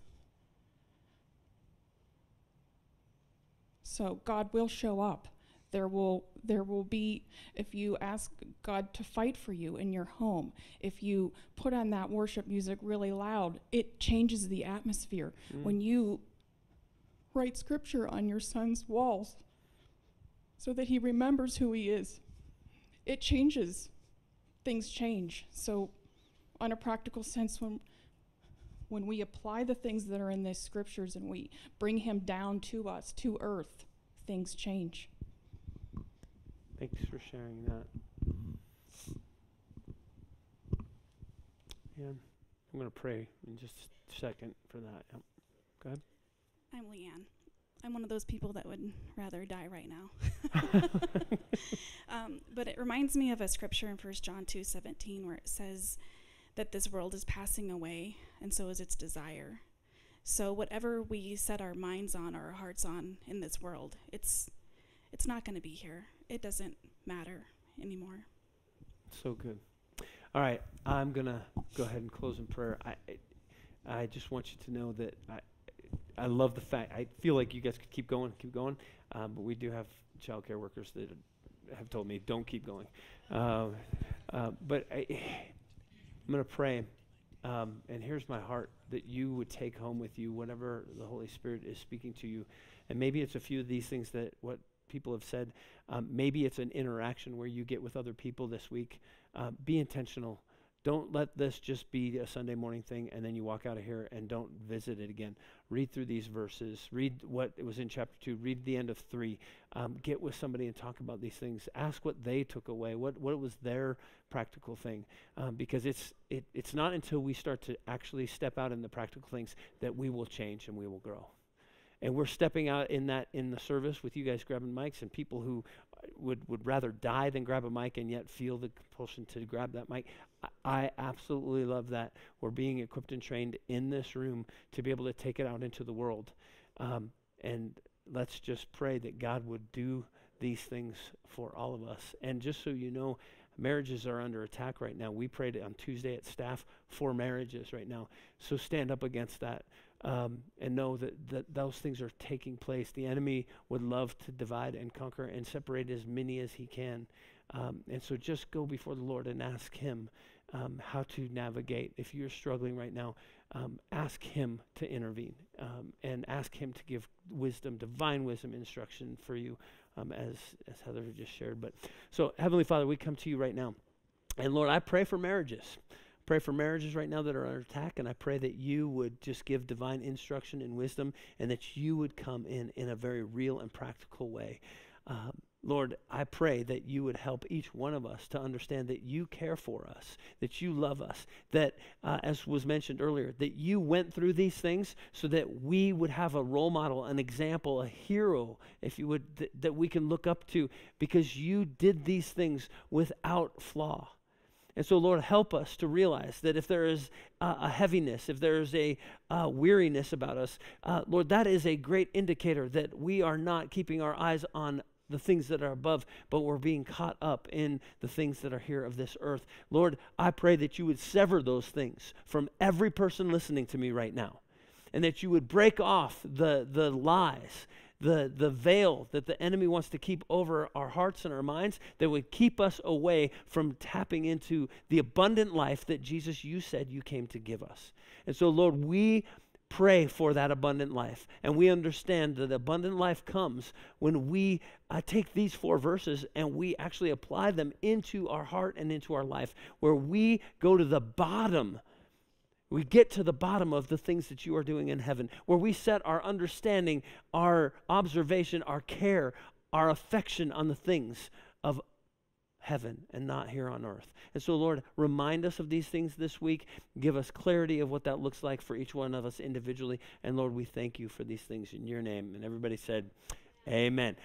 So God will show up. There will there will be if you ask God to fight for you in your home, if you put on that worship music really loud, it changes the atmosphere. Mm. When you write scripture on your son's walls so that he remembers who he is, it changes. Things change. So on a practical sense when when we apply the things that are in the scriptures and we bring him down to us, to earth, things change. Thanks for sharing that. Yeah, I'm going to pray in just a second for that. Yep. Go ahead. I'm Leanne. I'm one of those people that would rather die right now. um, but it reminds me of a scripture in 1 John 2:17 where it says that this world is passing away and so is its desire. So whatever we set our minds on or our hearts on in this world, it's it's not going to be here. It doesn't matter anymore. So good. All right, I'm gonna go ahead and close in prayer. I, I just want you to know that I, I love the fact. I feel like you guys could keep going, keep going, um, but we do have child care workers that have told me don't keep going. Uh, uh, but I, I'm gonna pray, um, and here's my heart that you would take home with you whatever the Holy Spirit is speaking to you, and maybe it's a few of these things that what people have said. Um, maybe it's an interaction where you get with other people this week. Uh, be intentional. Don't let this just be a Sunday morning thing and then you walk out of here and don't visit it again. Read through these verses. Read what was in chapter 2. Read the end of 3. Um, get with somebody and talk about these things. Ask what they took away, what, what was their practical thing. Um, because it's, it, it's not until we start to actually step out in the practical things that we will change and we will grow and we're stepping out in that in the service with you guys grabbing mics and people who would would rather die than grab a mic and yet feel the compulsion to grab that mic. I, I absolutely love that we're being equipped and trained in this room to be able to take it out into the world, um, and let's just pray that God would do these things for all of us. And just so you know. Marriages are under attack right now. We prayed on Tuesday at staff for marriages right now. So stand up against that um, and know that, that those things are taking place. The enemy would love to divide and conquer and separate as many as he can. Um, and so just go before the Lord and ask him um, how to navigate. If you're struggling right now, um, ask Him to intervene um, and ask Him to give wisdom, divine wisdom, instruction for you, um, as as Heather just shared. But so, Heavenly Father, we come to you right now, and Lord, I pray for marriages. Pray for marriages right now that are under attack, and I pray that you would just give divine instruction and wisdom, and that you would come in in a very real and practical way. Um, Lord, I pray that you would help each one of us to understand that you care for us, that you love us, that, uh, as was mentioned earlier, that you went through these things so that we would have a role model, an example, a hero, if you would, th- that we can look up to because you did these things without flaw. And so, Lord, help us to realize that if there is uh, a heaviness, if there is a uh, weariness about us, uh, Lord, that is a great indicator that we are not keeping our eyes on the things that are above, but we're being caught up in the things that are here of this earth. Lord, I pray that you would sever those things from every person listening to me right now, and that you would break off the, the lies. The, the veil that the enemy wants to keep over our hearts and our minds that would keep us away from tapping into the abundant life that Jesus, you said you came to give us. And so, Lord, we pray for that abundant life. And we understand that abundant life comes when we uh, take these four verses and we actually apply them into our heart and into our life, where we go to the bottom. We get to the bottom of the things that you are doing in heaven, where we set our understanding, our observation, our care, our affection on the things of heaven and not here on earth. And so, Lord, remind us of these things this week. Give us clarity of what that looks like for each one of us individually. And Lord, we thank you for these things in your name. And everybody said, Amen.